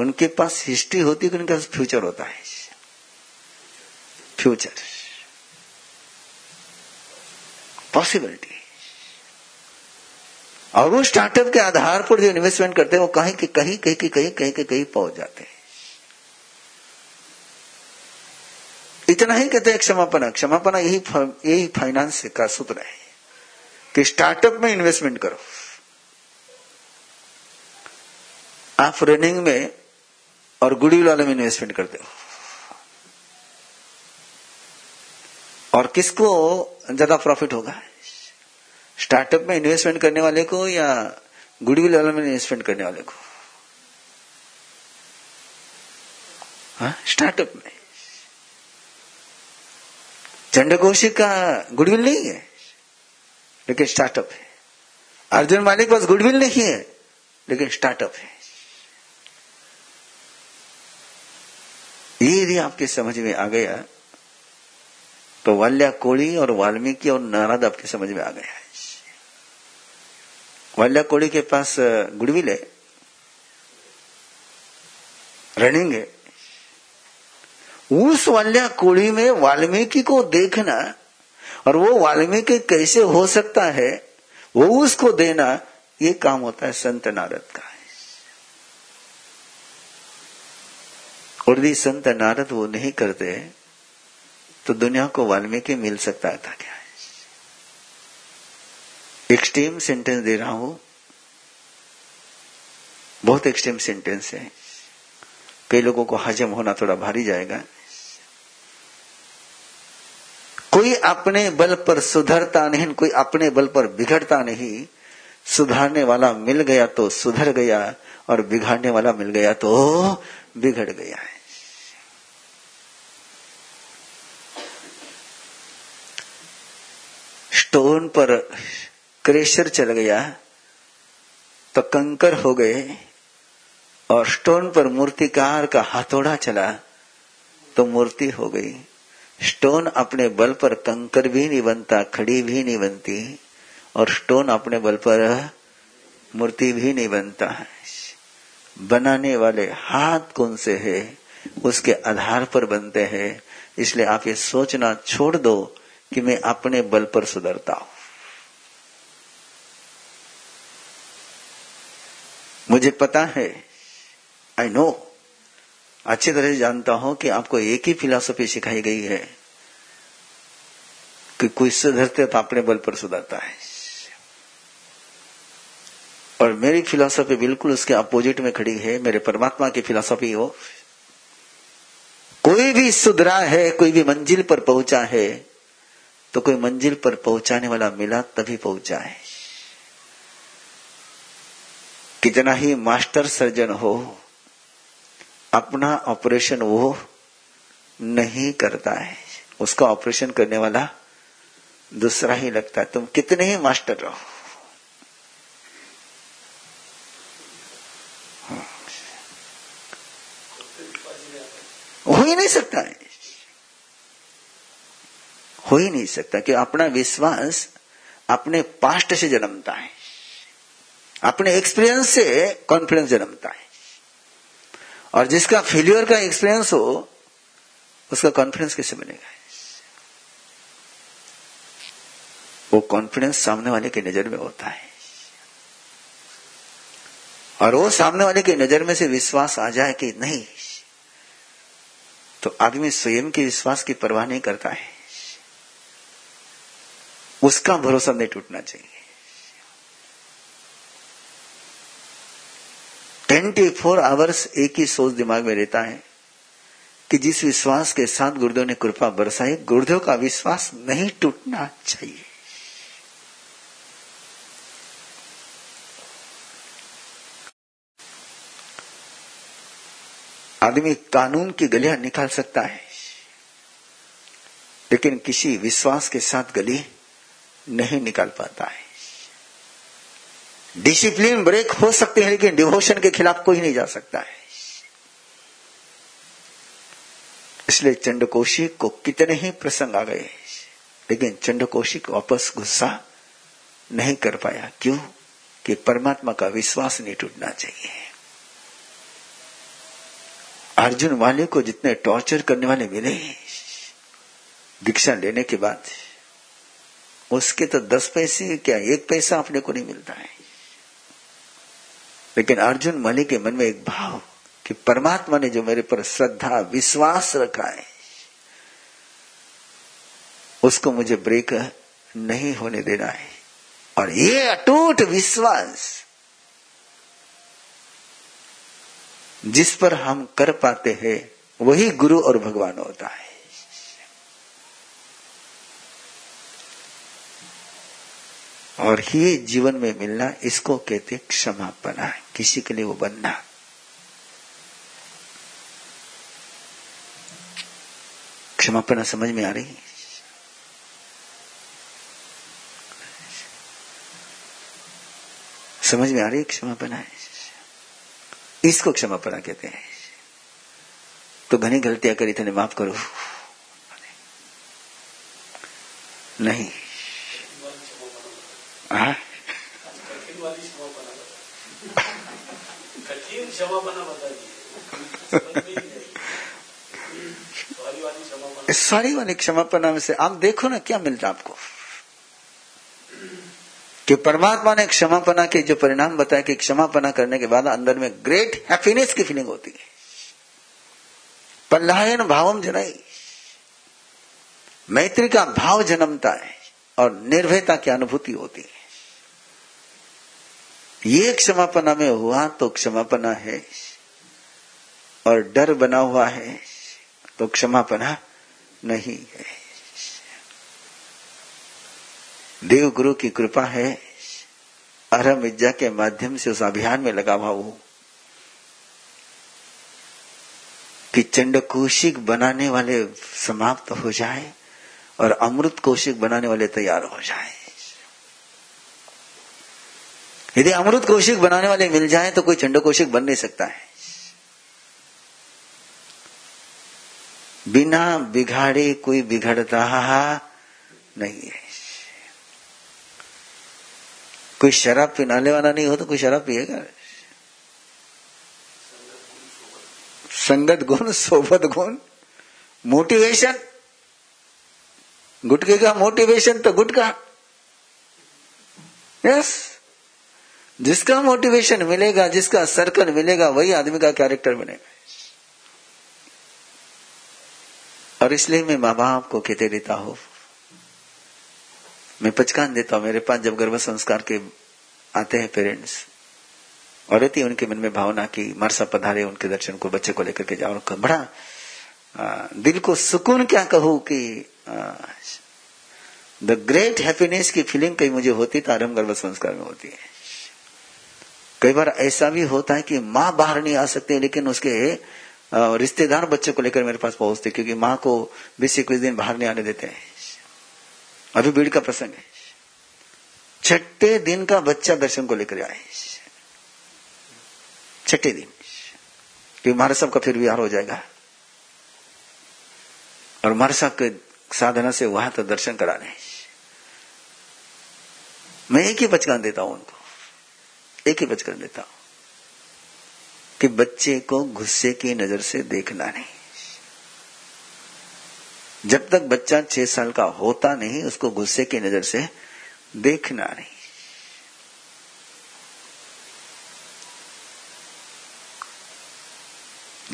Speaker 1: उनके पास हिस्ट्री होती है उनके पास फ्यूचर होता है। फ्यूचर पॉसिबिलिटी और वो स्टार्टअप के आधार पर जो इन्वेस्टमेंट करते हैं, वो कहीं के कहीं कहीं के कहीं कहीं के कहीं पहुँच जाते हैं। इतना ही कहते हैं क्षमापना। क्षमापना यही यही फाइनेंस का सूत्र है कि स्टार्टअप में इन्वेस्टमेंट करो। आप रनिंग में और गुडविल वाले में इन्वेस्टमेंट करते हो। और किसको ज़्यादा प्रॉफिट होगा? स्टार्टअप में इन्वेस्टमेंट करने वाले को या गुडविल वाले में इन्वेस्टमेंट करने वाले को? स्टार्टअप हाँ? में। चंडकोशी का गुडविल नहीं है, लेकिन स्टार्टअप है। अर्जुन मालिक पास गुडविल नहीं है, लेकिन स्टार्टअप है। ये यदि आपके समझ में आ गया तो वाल्या कोड़ी और वाल्मीकि और नारद आपके समझ में आ गया है। वाल्या कोड़ी के पास गुडविल। है रनिंग। है उस वाल्या कोड़ी में वाल्मीकि को देखना और वो वाल्मीकि कैसे हो सकता है, वो उसको देना, ये काम होता है संत नारद का। और यदि संत नारद वो नहीं करते तो दुनिया को वाल्मीकि मिल सकता था क्या? एक्सट्रीम सेंटेंस दे रहा हूँ। बहुत एक्सट्रीम सेंटेंस है। कई लोगों को हजम होना थोड़ा भारी जाएगा। कोई अपने बल पर सुधरता नहीं, कोई अपने बल पर बिगड़ता नहीं। सुधारने वाला मिल गया तो सुधर गया और बिगाड़ने वाला मिल गया तो बिगड़ गया है। स्टोन पर क्रेशर चल गया तो कंकर हो गए और स्टोन पर मूर्तिकार का हथौड़ा चला तो मूर्ति हो गई। स्टोन अपने बल पर कंकर भी नहीं बनता, खड़ी भी नहीं बनती और स्टोन अपने बल पर मूर्ति भी नहीं बनता है। बनाने वाले हाथ कौन से है, उसके आधार पर बनते हैं। इसलिए आप ये सोचना छोड़ दो कि मैं अपने बल पर सुधरता हूँ। मुझे पता है। आई नो अच्छी तरह से जानता हूँ कि आपको एक ही फिलॉसफी सिखाई गई है कि कोई सुधरते तो अपने बल पर सुधरता है। और मेरी फिलॉसफी बिल्कुल उसके अपोजिट में खड़ी है। मेरे परमात्मा की फिलॉसफी हो। कोई भी सुधरा है, कोई भी मंजिल पर पहुँचा है तो कोई मंजिल पर पहुँचाने वाला मिला तभी पहुँचा है। कितना ही मास्टर सर्जन हो, अपना ऑपरेशन वो नहीं करता है। उसका ऑपरेशन करने वाला दूसरा ही लगता है। तुम कितने ही मास्टर रहो। हो ही नहीं सकता है। हो ही नहीं सकता कि अपना विश्वास अपने पास्ट से जन्मता है। अपने एक्सपीरियंस से कॉन्फिडेंस जन्मता है। और जिसका फेल्यूर का एक्सपीरियंस हो, उसका कॉन्फिडेंस कैसे बनेगा वो कॉन्फिडेंस सामने वाले की नज़र में होता है। और वो सामने वाले की नज़र में से विश्वास आ जाए कि नहीं तो आदमी स्वयं के विश्वास की परवाह नहीं करता है। उसका भरोसा नहीं टूटना चाहिए। ट्वेंटी फोर आवर्स एक ही सोच दिमाग में रहता है कि जिस विश्वास के साथ गुरुदेव ने कृपा बरसाई, गुरुदेव का विश्वास नहीं टूटना चाहिए। आदमी कानून की गलियाँ निकाल सकता है, लेकिन किसी विश्वास के साथ गली नहीं निकाल पाता है। डिसिप्लिन ब्रेक हो सकते हैं, लेकिन डिवोशन के खिलाफ कोई नहीं जा सकता है। इसलिए चंडकोशी को कितने ही प्रसंग आ गए, लेकिन चंडकोशी को वापस गुस्सा नहीं कर पाया। क्यों? कि परमात्मा का विश्वास नहीं टूटना चाहिए। अर्जुन वाले को जितने टॉर्चर करने वाले मिले, दीक्षा लेने के बाद, उसके तो दस पैसे क्या? एक पैसा अपने को नहीं मिलता है। लेकिन अर्जुन मणि के मन में एक भाव कि परमात्मा ने जो मेरे पर श्रद्धा, विश्वास रखा है, उसको मुझे ब्रेक नहीं होने देना है। और ये अटूट विश्वास जिस पर हम कर पाते हैं, वही गुरु और भगवान होता है। और ही जीवन में मिलना इसको कहते क्षमापना, किसी के लिए वो बनना। क्षमापना समझ में आ रही समझ में आ रही क्षमापना? है इसको क्षमापना कहते हैं। तो घनी गलतियाँ करी थे माफ़ करो। नहीं। हाँ? सारी वाली क्षमापना में से आप देखो ना, क्या मिलता आपको? कि परमात्मा ने क्षमापना के जो परिणाम बताया कि क्षमापना करने के बाद अंदर में ग्रेट हैप्पीनेस की फीलिंग होती है। पल्लायन भावम जनाई। मैत्री का भाव जन्मता है और निर्भयता की अनुभूति होती है। ये क्षमापना में हुआ तो क्षमापना है। और डर बना हुआ है तो क्षमापना नहीं है। देव गुरु की कृपा है। अरम इज्जा के माध्यम से उस अभियान में लगा हुआ वो कि चंड कौशिक बनाने वाले समाप्त हो जाए और अमृत कौशिक बनाने वाले तैयार हो जाए। यदि अमृत कौशिक बनाने वाले मिल जाए तो कोई चंड कौशिक बन नहीं सकता है। बिना बिगाड़े कोई बिगड़ता नहीं है। कोई शराब पिनाने वाला नहीं हो तो कोई शराब पिएगा। संगत गुण, सोबत गुण, मोटिवेशन। गुटके का मोटिवेशन तो गुटका। यस। जिसका मोटिवेशन मिलेगा, जिसका सर्कल मिलेगा, वही आदमी का कैरेक्टर बनेगा। और इसलिए मैं माँ बाप को कहते देता हूँ, मैं पचकान देता हूँ, मेरे पास जब गर्भ संस्कार के आते हैं पेरेंट्स और रहती उनके मन में भावना की मरसा पधारे, उनके दर्शन को, बच्चे को लेकर के जाओ बड़ा दिल को सुकून क्या कहूँ कि द ग्रेट हैप्पीनेस की फीलिंग कहीं मुझे होती तो आरम गर्भ संस्कार में होती है। कई बार ऐसा भी होता है कि माँ बाहर नहीं आ सकती, लेकिन उसके रिश्तेदार बच्चे को लेकर मेरे पास पहुँचते क्योंकि माँ को बीस इक्कीस दिन बाहर नहीं आने देते हैं। अभी भीड़ का प्रसंग है। छठे दिन का बच्चा दर्शन को लेकर आए। छठे दिन। क्योंकि महाराज साहब का फिर विहार हो जाएगा। और हमारे साहब के साधना से वहाँ तो दर्शन कराने मैं एक ही बचकान देता हूँ उनको। एक ही बचकान देता हूँ कि बच्चे को गुस्से की नज़र से देखना नहीं। जब तक बच्चा छह साल का होता नहीं, उसको गुस्से की नज़र से देखना नहीं।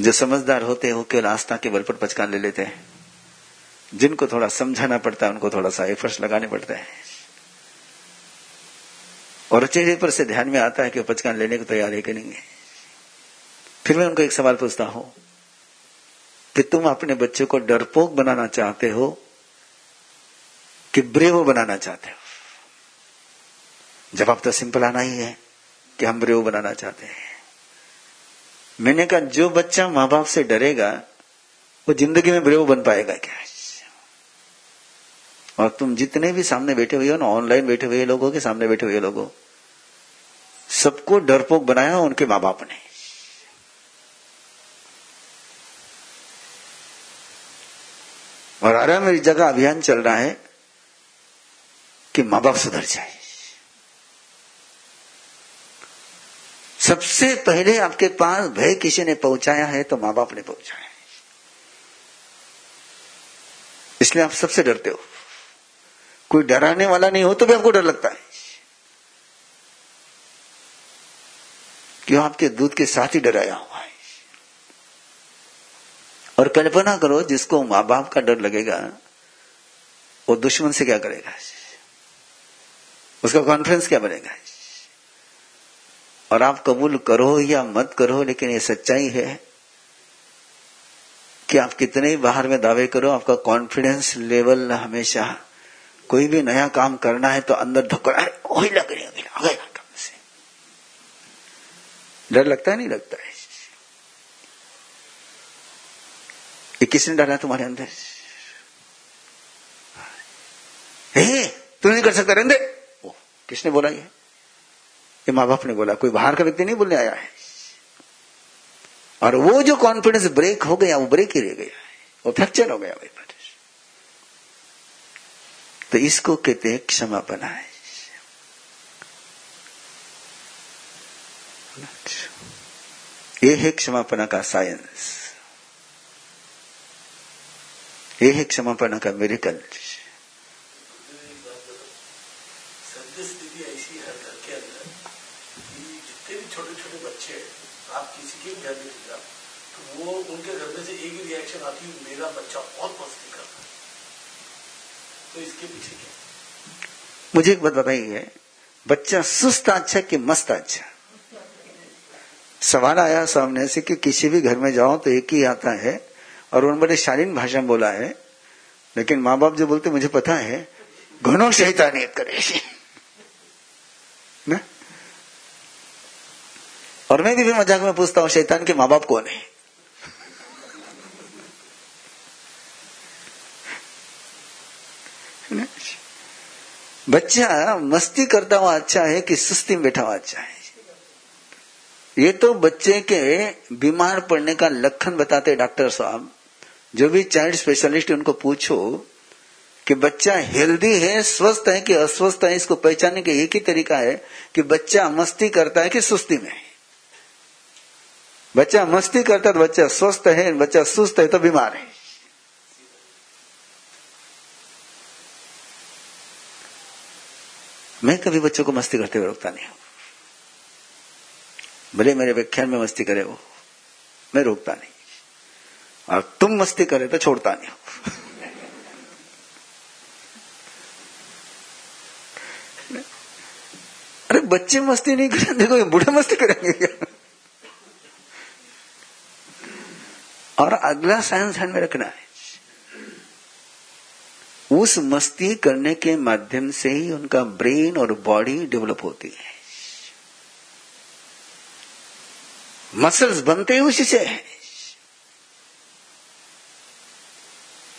Speaker 1: जो समझदार होते हैं, वो केवल आस्था के बल पर पचकान ले लेते हैं। जिनको थोड़ा समझाना पड़ता है, उनको थोड़ा सा एफर्ट्स लगाने पड़ते हैं। और चेहरे पर से ध्यान में आता है कि पचकान लेने को तैयार है कि नहीं है। फिर मैं उनको एक सवाल पूछता हूँ कि तुम अपने बच्चे को डरपोक बनाना चाहते हो कि ब्रेव बनाना चाहते हो? जवाब तो सिंपल आना ही है कि हम ब्रेव बनाना चाहते हैं। मैंने कहा, जो बच्चा माँ बाप से डरेगा, वो ज़िंदगी में ब्रेव बन पाएगा क्या? और तुम जितने भी सामने बैठे हुए हो ना, ऑनलाइन बैठे हुए लोगों के सामने बैठे हुए लोगों सबको डरपोक बनाया उनके माँ बाप ने। और अरे मेरी जगह अभियान चल रहा है कि माँ बाप सुधर जाए। सबसे पहले आपके पास भय किसी ने पहुँचाया है तो माँ बाप ने पहुँचाया है। इसलिए आप सबसे डरते हो। कोई डराने वाला नहीं हो तो भी आपको डर लगता है। क्यों आपके दूध के साथ ही डराया हुआ है। और कल्पना करो, जिसको माँ बाप का डर लगेगा, वो दुश्मन से क्या करेगा? उसका कॉन्फिडेंस क्या बनेगा? और आप कबूल करो या मत करो, लेकिन ये सच्चाई है कि आप कितने ही बाहर में दावे करो, आपका कॉन्फिडेंस लेवल हमेशा कोई भी नया काम करना है तो अंदर धोकर वही लग रही है। डर लगता है, नहीं लगता है? ये किसने डाला तुम्हारे अंदर? हे, तू नहीं कर सकता, रहने किसने बोला ये? ये माँ बाप ने बोला, कोई बाहर का व्यक्ति नहीं बोलने आया है। और वो जो कॉन्फिडेंस ब्रेक हो गया, वो ब्रेक ही रह गया वो फ्रैक्चर हो गया वही तो इसको कहते हैं क्षमा बनाए। ये है क्षमापना का साइंस ये है क्षमापना का मेरिकल मुझे एक बात बताइए, बच्चा सुस्त अच्छा कि मस्त अच्छा? सवाल आया सामने से कि किसी भी घर में जाओ तो एक ही आता है और उन्होंने बड़े शालीन भाषा में बोला है। लेकिन माँ बाप जो बोलते मुझे पता है घनो शैतानियत करे और मैं भी, भी मज़ाक में पूछता हूँ शैतान के माँ बाप कौन है? बच्चा मस्ती करता हुआ अच्छा है कि सुस्ती में बैठा हुआ अच्छा है। ये तो बच्चे के बीमार पड़ने का लक्षण बताते डॉक्टर साहब। जो भी चाइल्ड स्पेशलिस्ट उनको पूछो कि बच्चा हेल्दी है, स्वस्थ है कि अस्वस्थ है, इसको पहचानने का एक ही तरीका है कि बच्चा मस्ती करता है कि सुस्ती में। है बच्चा मस्ती करता है तो बच्चा स्वस्थ है, बच्चा सुस्त है तो बीमार है। मैं कभी बच्चों को मस्ती करते हुए रोकता नहीं हूँ। भले मेरे व्याख्यान में मस्ती करे वो मैं रोकता नहीं। और तुम मस्ती करे तो छोड़ता नहीं हूँ। अरे बच्चे मस्ती नहीं करेंगे देखो ये बूढ़े मस्ती करेंगे क्या? और अगला साइंस ध्यान में रखना है। उस मस्ती करने के माध्यम से ही उनका ब्रेन और बॉडी डेवलप होती है। मसल्स बनते ही उसी से। है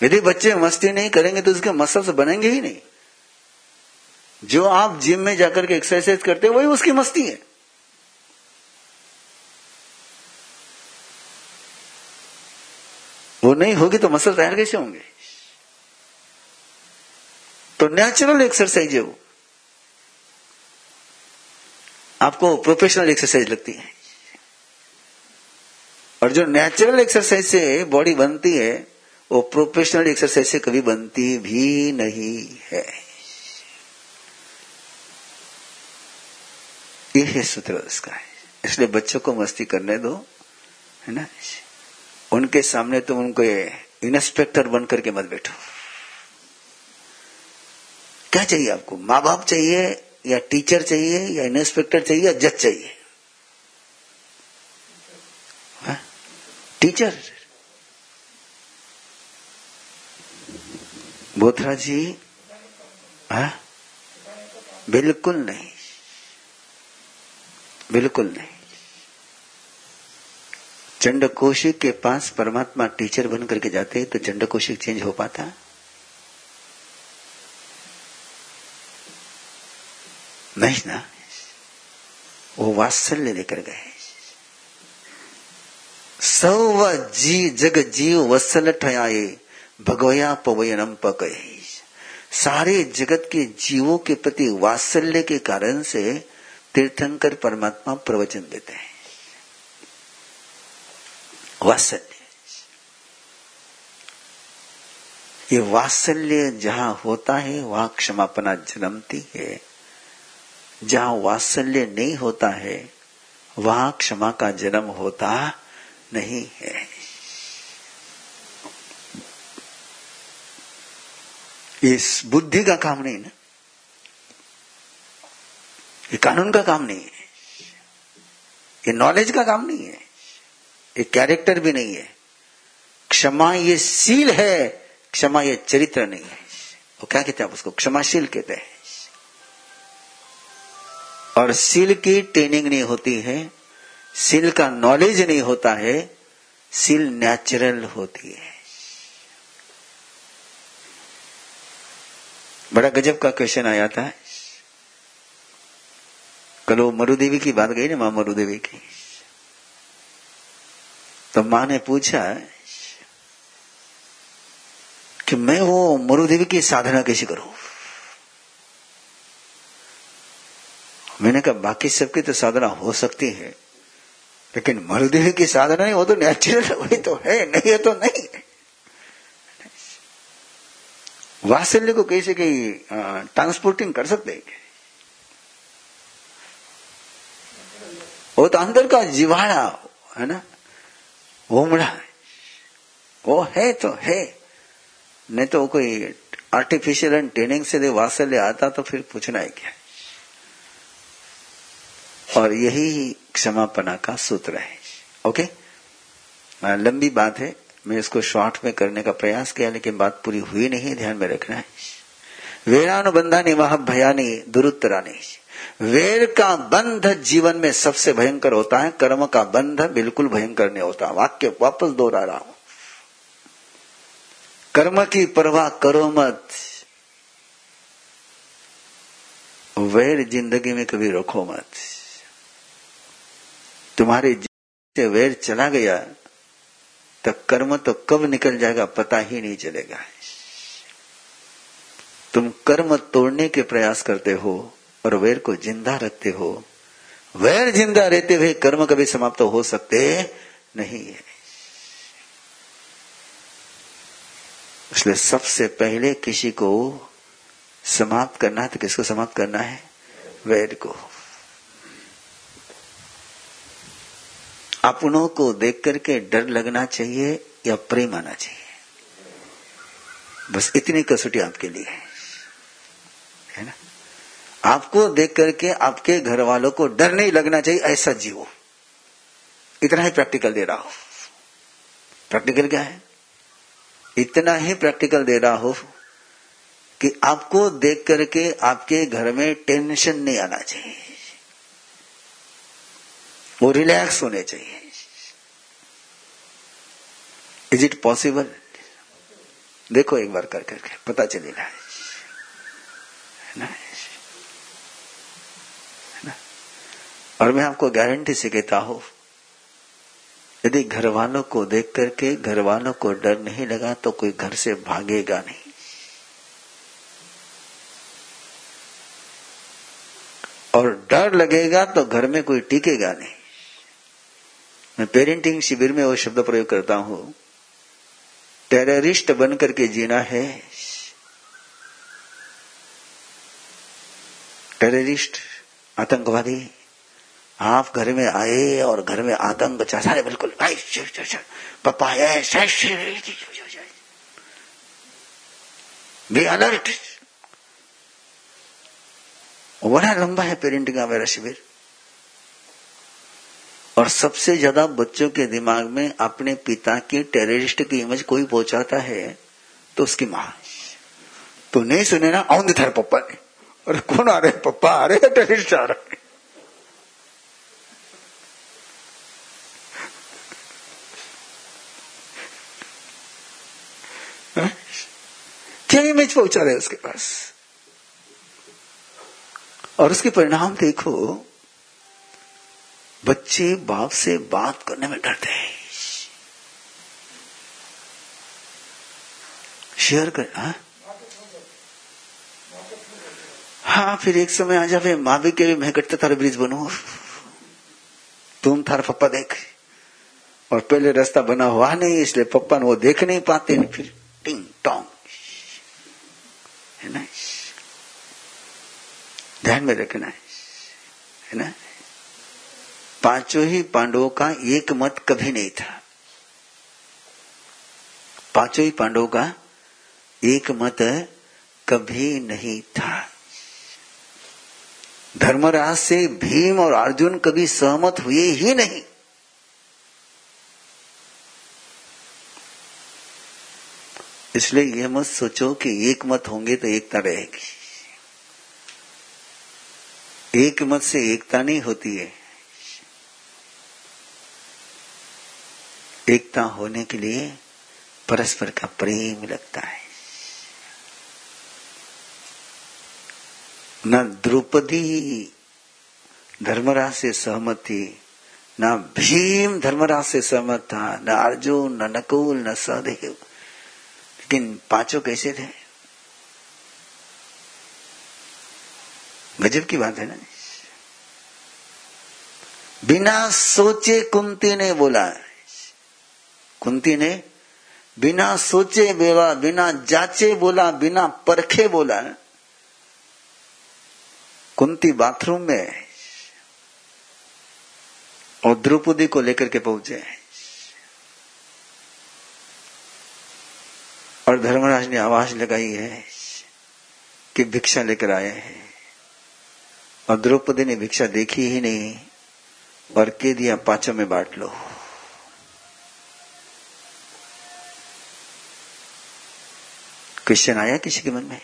Speaker 1: यदि बच्चे मस्ती नहीं करेंगे तो उसके मसल्स बनेंगे ही नहीं। जो आप जिम में जाकर के एक्सरसाइज करते हैं, वही उसकी मस्ती है। वो नहीं होगी तो मसल तैयार कैसे होंगे? तो नेचुरल एक्सरसाइज है वो। आपको प्रोफेशनल एक्सरसाइज लगती है। और जो नेचुरल एक्सरसाइज से बॉडी बनती है, वो प्रोफेशनल एक्सरसाइज से कभी बनती भी नहीं है। ये है सूत्र उसका है। इसलिए बच्चों को मस्ती करने दो, है ना? उनके सामने तुम उनको इंस्पेक्टर बन करके मत बैठो। क्या चाहिए आपको? माँ बाप चाहिए या टीचर चाहिए या इंस्पेक्टर चाहिए या जज चाहिए? टीचर बोथरा जी हा? बिल्कुल नहीं। बिल्कुल नहीं। चंड कौशिक के पास परमात्मा टीचर बन करके जाते तो चंड कौशिक चेंज हो पाता? नहीं ना। वो वात्सल्य लेकर गए। सौ जी जग जीव वत्सल ठयाए, भगवया पवयनम पकए। सारे जगत के जीवों के प्रति वात्सल्य के कारण से तीर्थंकर परमात्मा प्रवचन देते हैं। वात्सल्य। ये वात्सल्य जहाँ होता है, वहाँ क्षमापना जन्मती है। जहाँ वात्सल्य नहीं होता है, वहाँ क्षमा का जन्म होता नहीं है। इस बुद्धि का काम नहीं ना। ये कानून का काम नहीं है। ये नॉलेज का काम नहीं है। ये कैरेक्टर भी नहीं है। क्षमा ये सील है, क्षमा ये चरित्र नहीं है। वो क्या कहते हैं आप उसको? क्षमाशील कहते हैं। और सील की ट्रेनिंग नहीं होती है। सील का नॉलेज नहीं होता है सील नेचुरल होती है। बड़ा गजब का क्वेश्चन आया था। कल वो मरुदेवी की बात गई ना, माँ मरुदेवी की। तो माँ ने पूछा कि मैं वो मरुदेवी की साधना कैसे करूँ? मैंने कहा, बाकी सबकी तो साधना हो सकती है। लेकिन मरुदेवी की साधना नहीं वो तो नेचुरल वही तो है, नहीं है तो नहीं। वात्सल्य को कैसे कहीं ट्रांसपोर्टिंग कर सकते हैं। वो तो अंदर का जीवाणा है ना? उमड़ा वो है तो है। नहीं तो कोई आर्टिफिशियल एंड ट्रेनिंग से वात्सल्य आता तो फिर पूछना है क्या? और यही क्षमापना का सूत्र है। ओके लंबी बात है। मैं इसको शॉर्ट में करने का प्रयास किया, लेकिन बात पूरी हुई नहीं, ध्यान में रखना है। वेरानुबंधा ने वह भयानी दुरुत्तरानी वेर का बंध जीवन में सबसे भयंकर होता है, कर्म का बंध बिल्कुल भयंकर नहीं होता। वाक्य वापस दोहरा रहा हूँ। कर्म की परवाह करो मत। वैर ज़िंदगी में कभी रखो मत। तुम्हारे से वैर चला गया तो कर्म तो कब निकल जाएगा पता ही नहीं चलेगा। तुम कर्म तोड़ने के प्रयास करते हो और वैर को ज़िंदा रखते हो। वैर ज़िंदा रहते हुए कर्म कभी समाप्त तो हो सकते नहीं है। इसलिए सबसे पहले किसी को समाप्त करना है तो किसको समाप्त करना है? वैर को। अपनों को देख करके डर लगना चाहिए या प्रेम आना चाहिए? बस इतनी कसौटी आपके लिए है। है ना? आपको देख करके आपके घर वालों को डर नहीं लगना चाहिए, ऐसा जीवो इतना ही प्रैक्टिकल दे रहा हो। प्रैक्टिकल क्या है? इतना ही प्रैक्टिकल दे रहा हो कि आपको देख करके आपके घर में टेंशन नहीं आना चाहिए। वो रिलैक्स होने चाहिए। इज़ इट पॉसिबल देखो एक बार कर करके, पता चलेगा। ना? और मैं आपको गारंटी से कहता हूँ, यदि घर वालों को देख करके घर वालों को डर नहीं लगा तो कोई घर से भागेगा नहीं। और डर लगेगा तो घर में कोई टिकेगा नहीं। मैं पेरेंटिंग शिविर में वो शब्द प्रयोग करता हूँ। टेररिस्ट बन करके जीना है। टेररिस्ट आतंकवादी, आप घर में आए और घर में आतंक सारे बिल्कुल पापा बी अलर्ट बड़ा लंबा है पेरेंटिंग का मेरा शिविर। और सबसे ज़्यादा बच्चों के दिमाग में अपने पिता की टेररिस्ट की इमेज कोई पहुंचाता है तो उसकी माँ। तो नहीं सुने ना आउंद थारे पप्पा ने। और कौन आ रहे पप्पा? आ रहे टेररिस्ट आ रहे क्या इमेज पहुँचा रहे उसके पास? और उसके परिणाम देखो बच्चे बाप से बात करने में डरते हैं। शेयर कर, हा? हाँ फिर एक समय आ जावे माँ भी के भी मैं कटते थारे ब्रिज बनो। तुम थारा पप्पा देख। और पहले रास्ता बना हुआ नहीं, इसलिए पप्पा ने वो देख नहीं पाते फिर टिंग टोंग। है ना? ध्यान में रखना है ना? पाँचों ही पांडवों का एक मत कभी नहीं था। पाँचों ही पांडवों का एक मत कभी नहीं था। धर्मराज से भीम और अर्जुन कभी सहमत हुए ही नहीं। इसलिए यह मत सोचो कि एक मत होंगे तो एकता रहेगी। एक मत से एकता नहीं होती है। एकता होने के लिए परस्पर का प्रेम लगता है। न द्रौपदी धर्मराज से सहमत न भीम धर्मराज से सहमत था, न अर्जुन, न नकुल, न सहदेव। लेकिन पाँचों कैसे थे? गजब की बात है ना? बिना सोचे कुंती ने बोला कुंती ने बिना सोचे बेवा बिना जाचे बोला, बिना परखे बोला, कुंती बाथरूम में और द्रौपदी को लेकर के पहुँचे। और धर्मराज ने आवाज़ लगाई है कि भिक्षा लेकर आए हैं। और द्रौपदी ने भिक्षा देखी ही नहीं और के दिया पाँचों में बांट लो। क्वेश्चन आया किसी के मन में?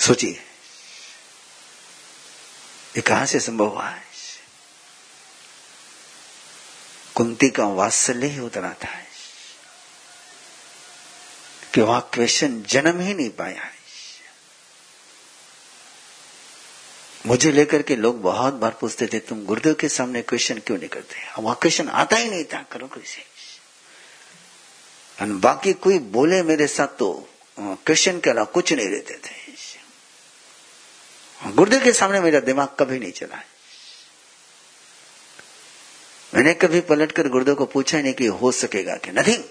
Speaker 1: सोचिए। ये कहाँ से संभव हुआ है? कुंती का वात्सल्य ही उतना था। कि वहाँ क्वेश्चन जन्म ही नहीं पाया है। मुझे लेकर के लोग बहुत बार पूछते थे, तुम गुरुदेव के सामने क्वेश्चन क्यों नहीं करते? वहाँ क्वेश्चन आता ही नहीं था, करो कैसे? बाकी कोई बोले मेरे साथ तो क्वेश्चन के अलावा कुछ नहीं रहते थे। गुरुदेव के सामने मेरा दिमाग कभी नहीं चला मैंने कभी पलटकर गुरुदेव को पूछा ही नहीं कि हो सकेगा कि नथिंग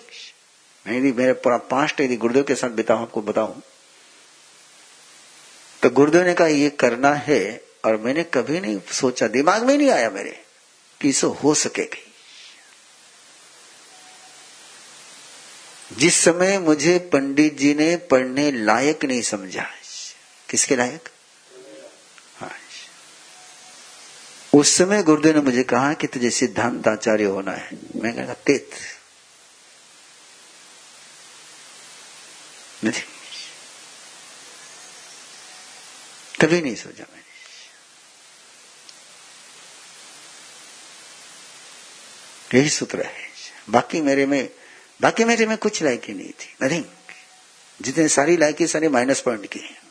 Speaker 1: मैं मेरे पूरा पाँच यदि गुरुदेव के साथ बिताऊ, आपको बताऊँ। तो गुरुदेव ने कहा, ये करना है। और मैंने कभी नहीं सोचा, दिमाग में नहीं आया मेरे, कि इसे हो सकेगी। जिस समय मुझे पंडित जी ने पढ़ने लायक नहीं समझा, किसके लायक? हाँ उस समय गुरुदेव ने मुझे कहा कि तुझे सिद्धांत आचार्य होना है। मैं कहा तेत। नहीं कभी नहीं सोचा मैंने। यही सूत्र है। बाकी मेरे में, बाकी मेरे में कुछ लायकी नहीं थी। नथिंग जितने सारी लायकी सारी माइनस पॉइंट की है।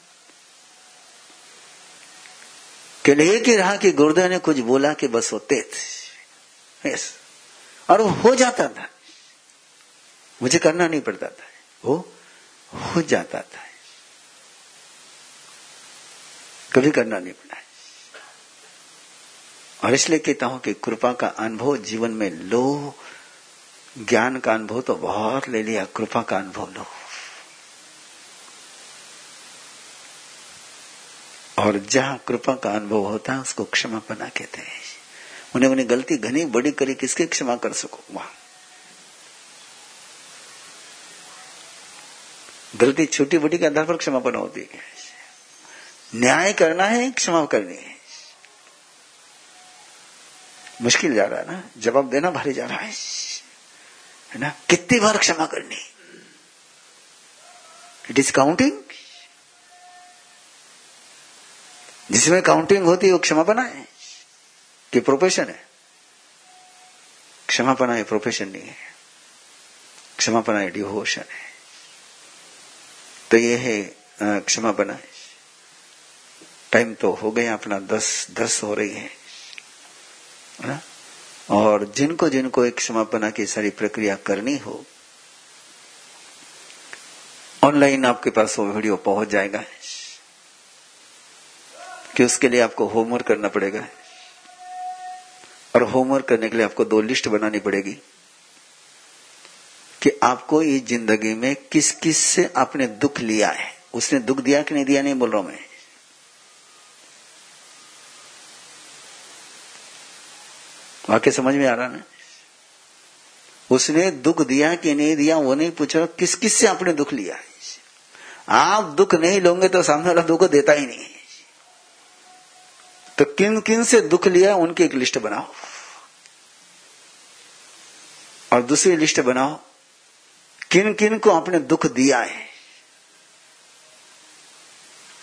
Speaker 1: केवल एक ही रहा कि गुरुदेव ने कुछ बोला कि बस होते थे यस और वो हो जाता था। मुझे करना नहीं पड़ता था। वो हो जाता था। कभी करना नहीं पड़ा है। और इसलिए कहता हूँ कि कृपा का अनुभव जीवन में लो। ज्ञान का अनुभव तो बहुत ले लिया, कृपा का अनुभव लो। और जहाँ कृपा का अनुभव होता है, उसको क्षमा क्षमापना कहते हैं। उन्हें उन्हें गलती घनी बड़ी करी, किसके क्षमा कर सको? वहाँ। गलती छोटी बड़ी के आधार पर क्षमापना होती है। न्याय करना है, क्षमा करनी है। मुश्किल जा रहा है ना? जवाब देना भारी जा रहा है। है ना? कितनी बार क्षमा करनी इट इज़ काउंटिंग जिसमें काउंटिंग होती है, वो क्षमापना है। कि प्रोफेशन है? क्षमापना है प्रोफेशन नहीं है। क्षमापना है डिवोशन है। तो ये है क्षमापना है। टाइम तो हो गया, अपना दस दस हो रही है। ना और जिनको जिनको एक समापना की सारी प्रक्रिया करनी हो, ऑनलाइन आपके पास वो वीडियो पहुँच जाएगा, कि उसके लिए आपको होमवर्क करना पड़ेगा। और होमवर्क करने के लिए आपको दो लिस्ट बनानी पड़ेगी, कि आपको इस ज़िंदगी में किस किस से आपने दुख लिया है। उसने दुख दिया कि नहीं दिया? नहीं बोल रहा हूँ मैं। वाक्य समझ में आ रहा ना? उसने दुख दिया कि नहीं दिया, वो नहीं पूछा किस किस से आपने दुख लिया? आप दुख नहीं लोगे तो सामने वाला दुख देता ही नहीं। तो किन किन से दुख लिया, उनकी एक लिस्ट बनाओ। और दूसरी लिस्ट बनाओ, किन किन को आपने दुख दिया है?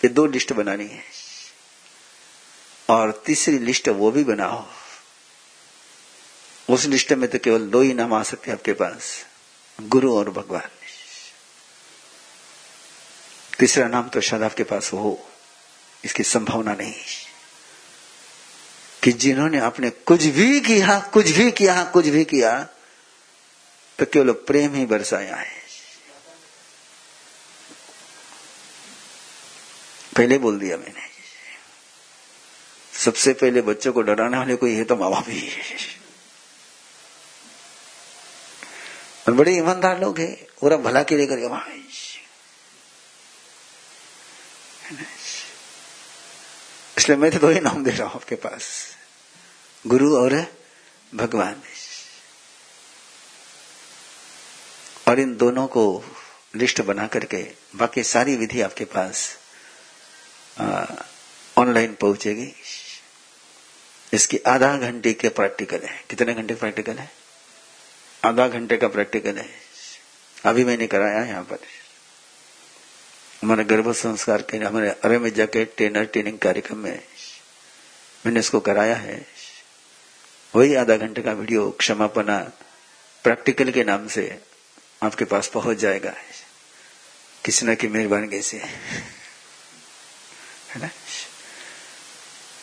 Speaker 1: ये दो लिस्ट बनानी है। और तीसरी लिस्ट वो भी बनाओ। उस लिस्ट में तो केवल दो ही नाम आ सकते हैं आपके पास। गुरु और भगवान। तीसरा नाम तो शायद आपके पास हो। इसकी संभावना नहीं। कि जिन्होंने आपने कुछ भी किया, कुछ भी किया, कुछ भी किया तो केवल प्रेम ही बरसाया है। पहले बोल दिया मैंने। सबसे पहले बच्चों को डराने वाले कोई है तो माँ बाप ही है। और बड़े ईमानदार लोग हैं। पूरा भला के लिए करके वहाँ इसलिए मैं तो दो ही नाम दे रहा हूँ आपके पास। गुरु और भगवान। और इन दोनों को लिस्ट बना करके बाकी सारी विधि आपके पास ऑनलाइन पहुंचेगी। इसकी आधा घंटे के प्रैक्टिकल है। कितने घंटे प्रैक्टिकल है? आधा घंटे का प्रैक्टिकल है। अभी मैंने कराया यहाँ पर। हमारे गर्भ संस्कार के हमारे अरे में जाके ट्रेनर ट्रेनिंग कार्यक्रम में मैंने इसको कराया है। वही आधा घंटे का वीडियो क्षमापना प्रैक्टिकल के नाम से आपके पास पहुँच जाएगा। किसी की मेहरबानी कैसे है ना?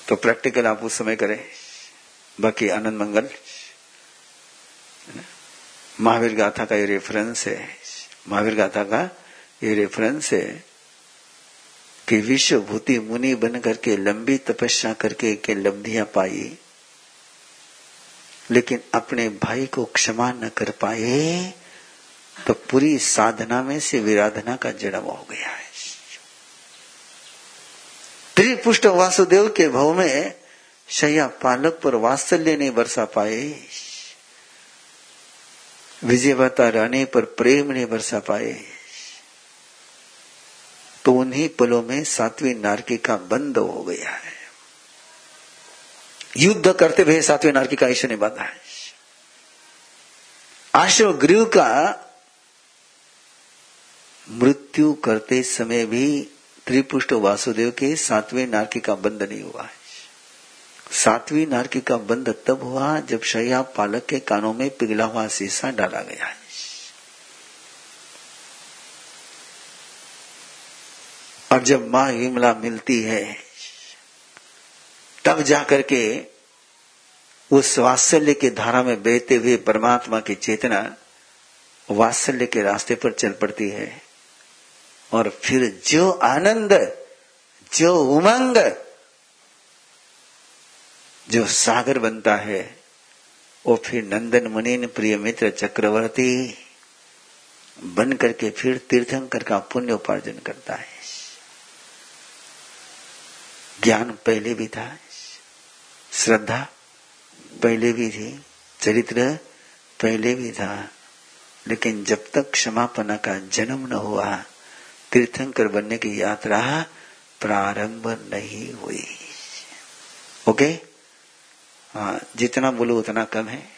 Speaker 1: तो प्रैक्टिकल आप उस समय करें। बाकी आनंद मंगल। महावीर गाथा का ये रेफरेंस है। महावीर गाथा का ये रेफरेंस है कि विश्व भूति मुनि बन करके लंबी तपस्या करके के लब्धियाँ पाई। लेकिन अपने भाई को क्षमा न कर पाए तो पूरी साधना में से विराधना का जन्म हो गया है। त्रिपुष्ट वासुदेव के भव में शैया पालक पर वात्सल्य नहीं बरसा पाए विजयवता रानी पर प्रेम ने बरसा पाए। तो उन्हीं पलों में सातवीं नारकी का बंद हो गया है। युद्ध करते हुए सातवें नारकी का ईश्वर ने बांधा है। आश्रम गृह का मृत्यु करते समय भी त्रिपुष्ट वासुदेव के सातवें नारकी का बंद नहीं हुआ है। सातवीं नारकी का बंद तब हुआ जब शैया पालक के कानों में पिघला हुआ शीशा डाला गया। है और जब माँ विमला मिलती है, तब जाकर के उस वात्सल्य की धारा में बहते हुए परमात्मा की चेतना वात्सल्य के रास्ते पर चल पड़ती है। और फिर जो आनंद, जो उमंग जो सागर बनता है, वो फिर नंदन मुनि प्रिय मित्र चक्रवर्ती बन करके फिर तीर्थंकर का पुण्य उपार्जन करता है। ज्ञान पहले भी था, श्रद्धा पहले भी थी, चरित्र पहले भी था, लेकिन जब तक क्षमापना का जन्म न हुआ, तीर्थंकर बनने की यात्रा प्रारंभ नहीं हुई। ओके? हाँ जितना बोलो उतना कम है।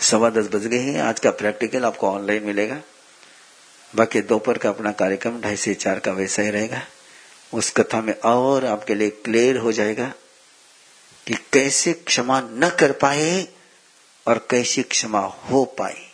Speaker 1: सवा दस बज गए हैं, आज का प्रैक्टिकल आपको ऑनलाइन मिलेगा। बाकी दोपहर का अपना कार्यक्रम, ढाई से चार का वैसा ही रहेगा। उस कथा में और आपके लिए क्लियर हो जाएगा कि कैसे क्षमा न कर पाए और कैसे क्षमा हो पाए।